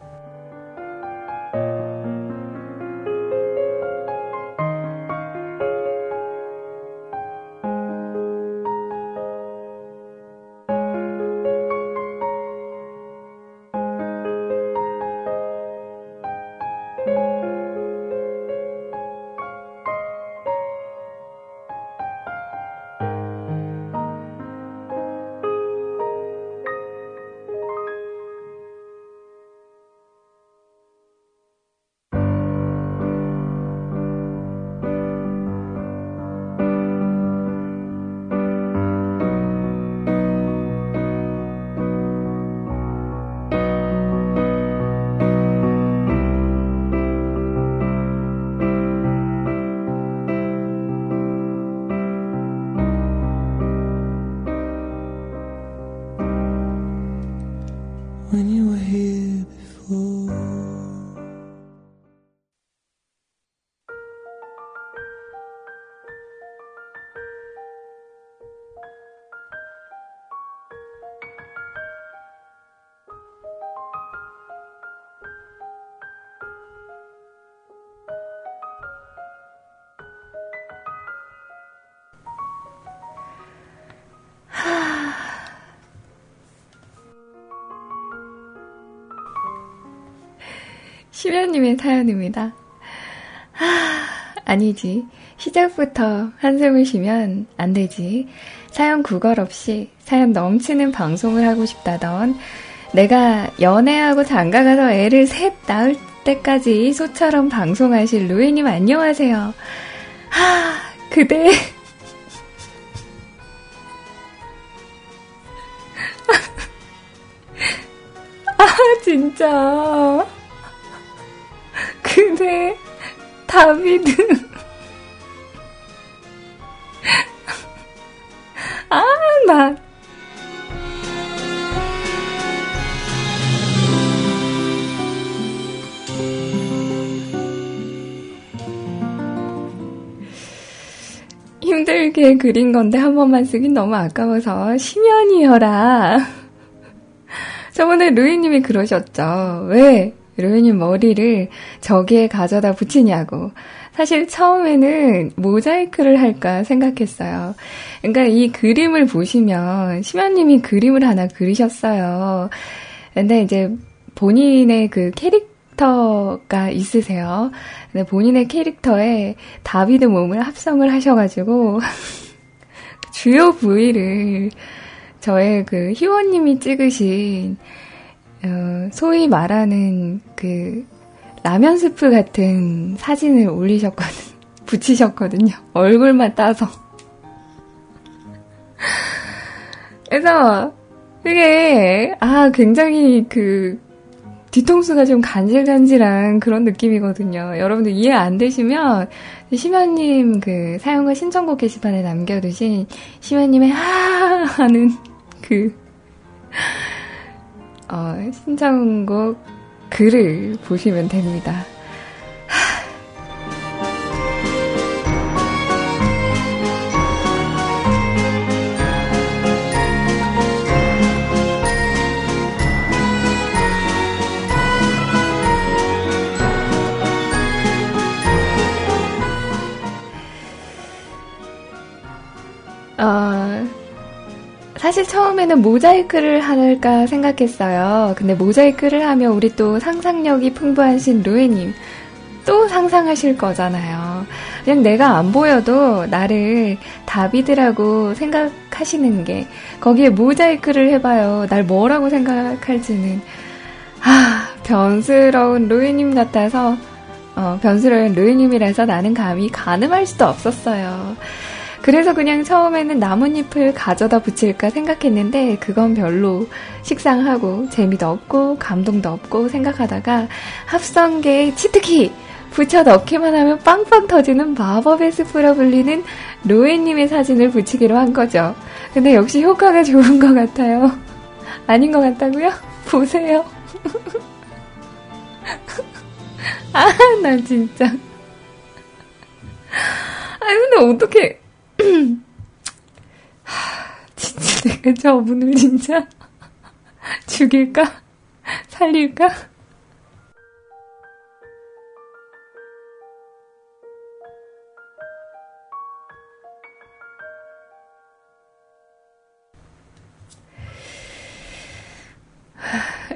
심연님의 사연입니다. 하, 아니지. 시작부터 한숨을 쉬면 안 되지. 사연 구걸 없이 사연 넘치는 방송을 하고 싶다던 내가 연애하고 장가가서 애를 셋 낳을 때까지 소처럼 방송하실 루이님 안녕하세요. 하, 그대. 아, 진짜. 다비드. 아, 나. 힘들게 그린 건데 한 번만 쓰긴 너무 아까워서 심연이여라. 저번에 루이님이 그러셨죠. 왜 루이님 머리를 저기에 가져다 붙이냐고. 사실 처음에는 모자이크를 할까 생각했어요. 그러니까 이 그림을 보시면 심연님이 그림을 하나 그리셨어요. 근데 이제 본인의 그 캐릭터가 있으세요. 근데 본인의 캐릭터에 다비드 몸을 합성을 하셔가지고 주요 부위를 저의 그 희원님이 찍으신 어, 소위 말하는 그 라면 스프 같은 사진을 올리셨거든, 붙이셨거든요. 얼굴만 따서. 그래서, 그게, 아, 굉장히 그, 뒤통수가 좀 간질간질한 그런 느낌이거든요. 여러분들 이해 안 되시면, 심연님 그, 사용과 신청곡 게시판에 남겨두신, 심연님의 하 하는 그, 어, 신청곡 글을 보시면 됩니다. 사실 처음에는 모자이크를 할까 생각했어요. 근데 모자이크를 하면 우리 또 상상력이 풍부하신 루에님 또 상상하실 거잖아요. 그냥 내가 안 보여도 나를 다비드라고 생각하시는 게 거기에 모자이크를 해봐요. 날 뭐라고 생각할지는 아 변스러운 루이님 같아서 어, 변스러운 루이님이라서 나는 감히 가늠할 수도 없었어요. 그래서 그냥 처음에는 나뭇잎을 가져다 붙일까 생각했는데 그건 별로 식상하고 재미도 없고 감동도 없고 생각하다가 합성계의 치트키 붙여 넣기만 하면 빵빵 터지는 마법의 스프라 불리는 로에님의 사진을 붙이기로 한 거죠. 근데 역시 효과가 좋은 것 같아요. 아닌 것 같다고요? 보세요. 아, 나 진짜. 아, 근데 어떻게 진짜 내가 저분을 진짜 죽일까? 살릴까?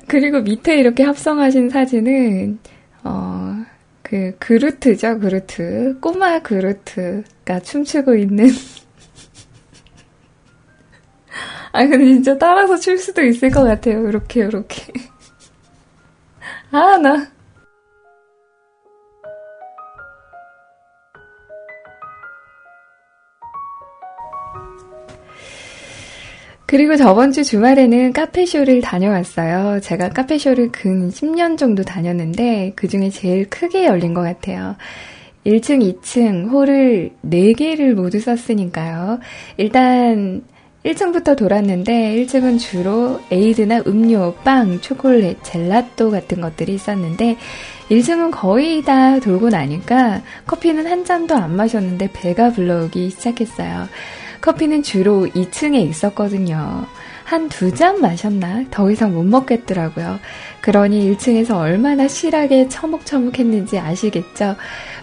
그리고 밑에 이렇게 합성하신 사진은 어, 그 그루트죠, 그루트. 꼬마 그루트가 춤추고 있는 아, 근데 진짜 따라서 출 수도 있을 것 같아요. 이렇게, 이렇게. 아, 나. 그리고 저번 주 주말에는 카페쇼를 다녀왔어요. 제가 카페쇼를 근 10년 정도 다녔는데, 그 중에 제일 크게 열린 것 같아요. 1층, 2층 홀을 4개를 모두 썼으니까요. 일단, 1층부터 돌았는데 1층은 주로 에이드나 음료, 빵, 초콜릿, 젤라또 같은 것들이 있었는데 1층은 거의 다 돌고 나니까 커피는 한 잔도 안 마셨는데 배가 불러오기 시작했어요. 커피는 주로 2층에 있었거든요. 한 두 잔 마셨나? 더 이상 못 먹겠더라고요. 그러니 1층에서 얼마나 실하게 처묵처묵했는지 아시겠죠?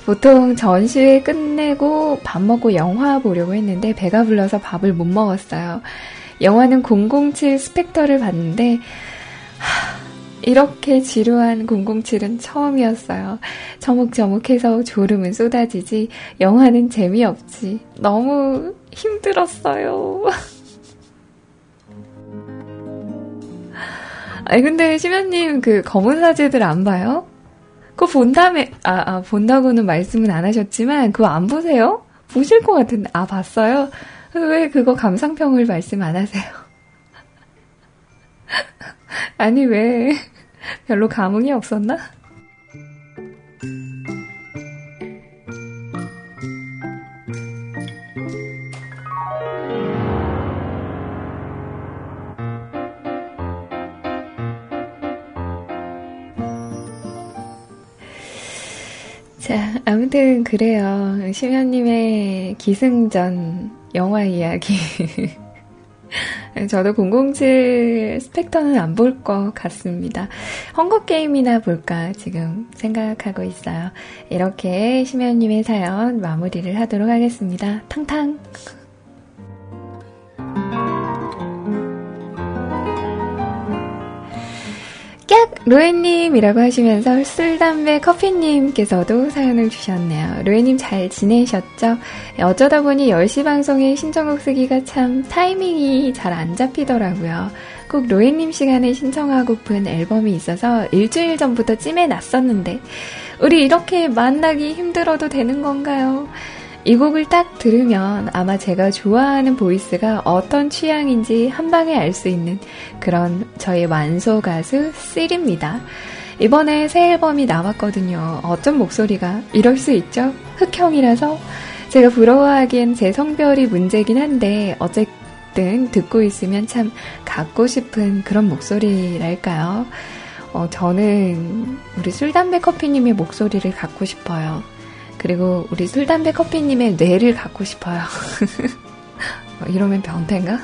보통 전시회 끝내고 밥 먹고 영화 보려고 했는데 배가 불러서 밥을 못 먹었어요. 영화는 007 스펙터를 봤는데 하, 이렇게 지루한 007은 처음이었어요. 저묵저묵해서 졸음은 쏟아지지 영화는 재미없지. 너무 힘들었어요. 아니 근데 심연님 그 검은 사제들 안 봐요? 그거 본 다음에, 아, 아, 본다고는 말씀은 안 하셨지만, 그거 안 보세요? 보실 것 같은데, 아, 봤어요? 왜 그거 감상평을 말씀 안 하세요? 아니, 왜, 별로 감흥이 없었나? 자, 아무튼 그래요. 심연님의 기승전 영화 이야기. 저도 007 스펙터는 안 볼 것 같습니다. 헝거게임이나 볼까 지금 생각하고 있어요. 이렇게 심연님의 사연 마무리를 하도록 하겠습니다. 탕탕! 깍! 로에님이라고 하시면서 술, 담배, 커피님께서도 사연을 주셨네요. 로에님 잘 지내셨죠? 어쩌다 보니 10시 방송에 신청곡 쓰기가 참 타이밍이 잘 안 잡히더라고요. 꼭 로에님 시간에 신청하고픈 앨범이 있어서 일주일 전부터 찜해 놨었는데, 우리 이렇게 만나기 힘들어도 되는 건가요? 이 곡을 딱 들으면 아마 제가 좋아하는 보이스가 어떤 취향인지 한 방에 알 수 있는 그런 저의 완소 가수 쓸입니다. 이번에 새 앨범이 나왔거든요. 어쩜 목소리가 이럴 수 있죠? 흑형이라서 제가 부러워하기엔 제 성별이 문제긴 한데 어쨌든 듣고 있으면 참 갖고 싶은 그런 목소리랄까요? 어, 저는 우리 술담배 커피님의 목소리를 갖고 싶어요. 그리고 우리 술, 담배, 커피님의 뇌를 갖고 싶어요. 어, 이러면 변태인가?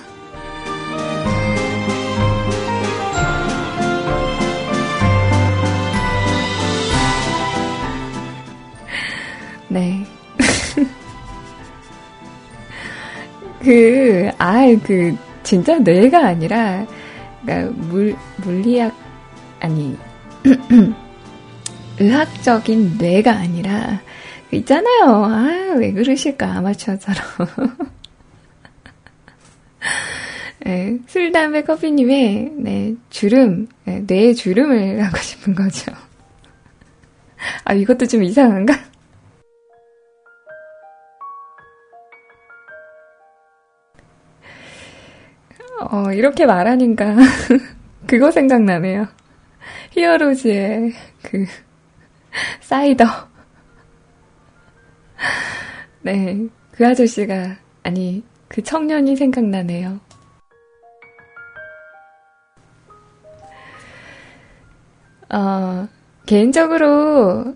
네. 그, 아, 그, 진짜 뇌가 아니라, 그러니까 물, 물리학, 아니, 의학적인 뇌가 아니라, 있잖아요. 아, 왜 그러실까, 아마추어처럼. 네, 술, 담배, 커피님의, 네, 주름, 네, 뇌의 주름을 하고 싶은 거죠. 아, 이것도 좀 이상한가? 어, 이렇게 말하니까, 그거 생각나네요. 히어로즈의 그, 사이더. 네, 그 아저씨가, 아니, 그 청년이 생각나네요. 어, 개인적으로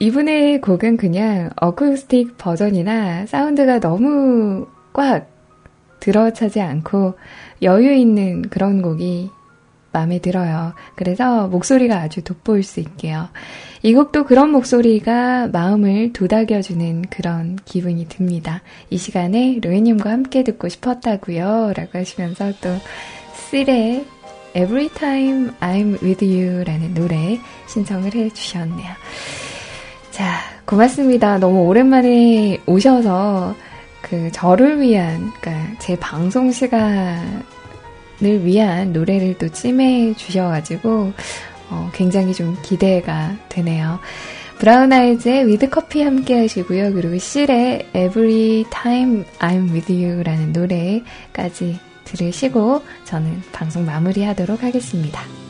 이분의 곡은 그냥 어쿠스틱 버전이나 사운드가 너무 꽉 들어차지 않고 여유 있는 그런 곡이 마음에 들어요. 그래서 목소리가 아주 돋보일 수 있게요. 이 곡도 그런 목소리가 마음을 도닥여주는 그런 기분이 듭니다. 이 시간에 로이님과 함께 듣고 싶었다고요. 라고 하시면서 또 실의 Every Time I'm With You 라는 노래 신청을 해주셨네요. 자, 고맙습니다. 너무 오랜만에 오셔서 그 저를 위한, 그러니까 제 방송 시간 을 위한 노래를 또 찜해 주셔가지고 어, 굉장히 좀 기대가 되네요. 브라운 아이즈의 With Coffee 함께 하시고요. 그리고 실의 Every Time I'm With You 라는 노래까지 들으시고 저는 방송 마무리하도록 하겠습니다.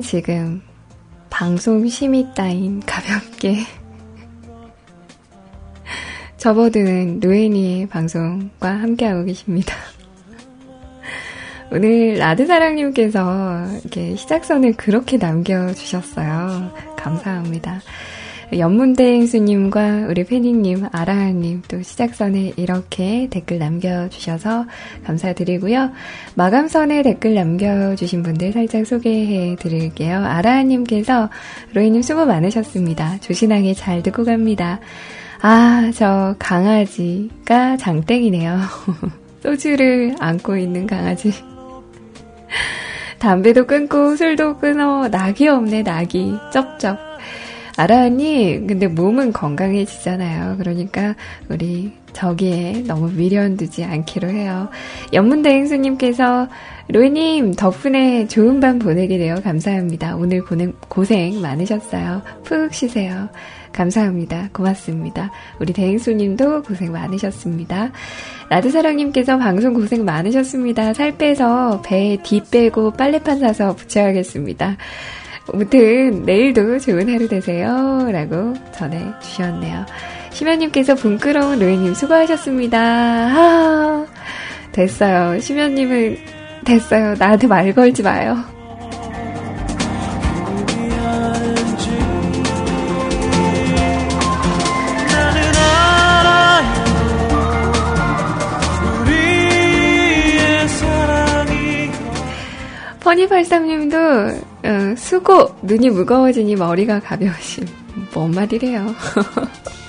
지금 방송 심의 따인 가볍게 접어드는 노엔이의 방송과 함께하고 계십니다. 오늘 라드사랑님께서 이렇게 시작선을 그렇게 남겨주셨어요. 감사합니다. 연문대행 수님과 우리 패닝님, 아라하님 또 시작선에 이렇게 댓글 남겨주셔서 감사드리고요. 마감선에 댓글 남겨주신 분들 살짝 소개해 드릴게요. 아라하님께서 로이님 수고 많으셨습니다. 조신하게 잘 듣고 갑니다. 아, 저 강아지가 장땡이네요. 소주를 안고 있는 강아지. 담배도 끊고 술도 끊어 낙이 없네 낙이 쩝쩝 아라니 근데 몸은 건강해지잖아요 그러니까 우리 저기에 너무 미련 두지 않기로 해요 연문대행수님께서 로이님 덕분에 좋은 밤 보내게 되어 감사합니다 오늘 고생, 고생 많으셨어요 푹 쉬세요 감사합니다. 고맙습니다. 우리 대행수님도 고생 많으셨습니다. 라드사랑님께서 방송 고생 많으셨습니다. 살 빼서 배에 뒤 빼고 빨래판 사서 붙여야겠습니다. 아무튼 내일도 좋은 하루 되세요. 라고 전해주셨네요. 심연님께서 분끄러운 로이님 수고하셨습니다. 아, 됐어요. 심연님은 됐어요. 나한테 말 걸지 마요. 허니팔삼님도 어, 수고 눈이 무거워지니 머리가 가벼우심 뭔 말이래요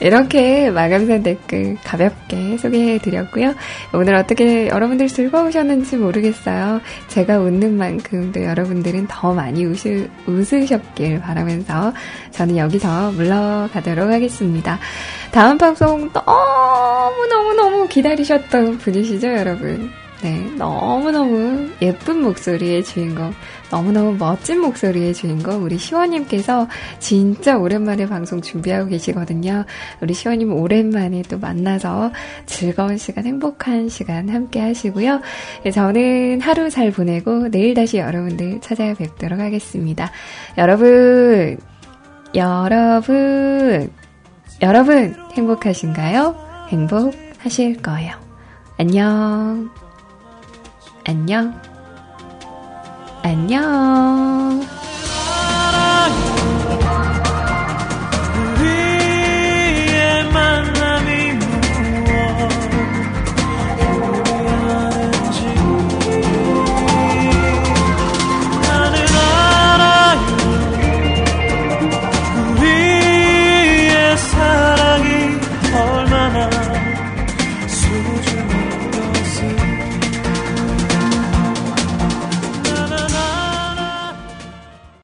이렇게 마감산 댓글 가볍게 소개해드렸고요. 오늘 어떻게 여러분들 즐거우셨는지 모르겠어요. 제가 웃는 만큼 또 여러분들은 더 많이 웃으, 웃으셨길 바라면서 저는 여기서 물러가도록 하겠습니다. 다음 방송 너무너무너무 기다리셨던 분이시죠, 여러분? 네, 너무너무 예쁜 목소리의 주인공, 너무너무 멋진 목소리의 주인공, 우리 시원님께서 진짜 오랜만에 방송 준비하고 계시거든요. 우리 시원님 오랜만에 또 만나서 즐거운 시간, 행복한 시간 함께 하시고요. 네, 저는 하루 잘 보내고 내일 다시 여러분들 찾아뵙도록 하겠습니다. 여러분, 여러분, 여러분, 행복하신가요? 행복하실 거예요. 안녕. 안녕. 안녕.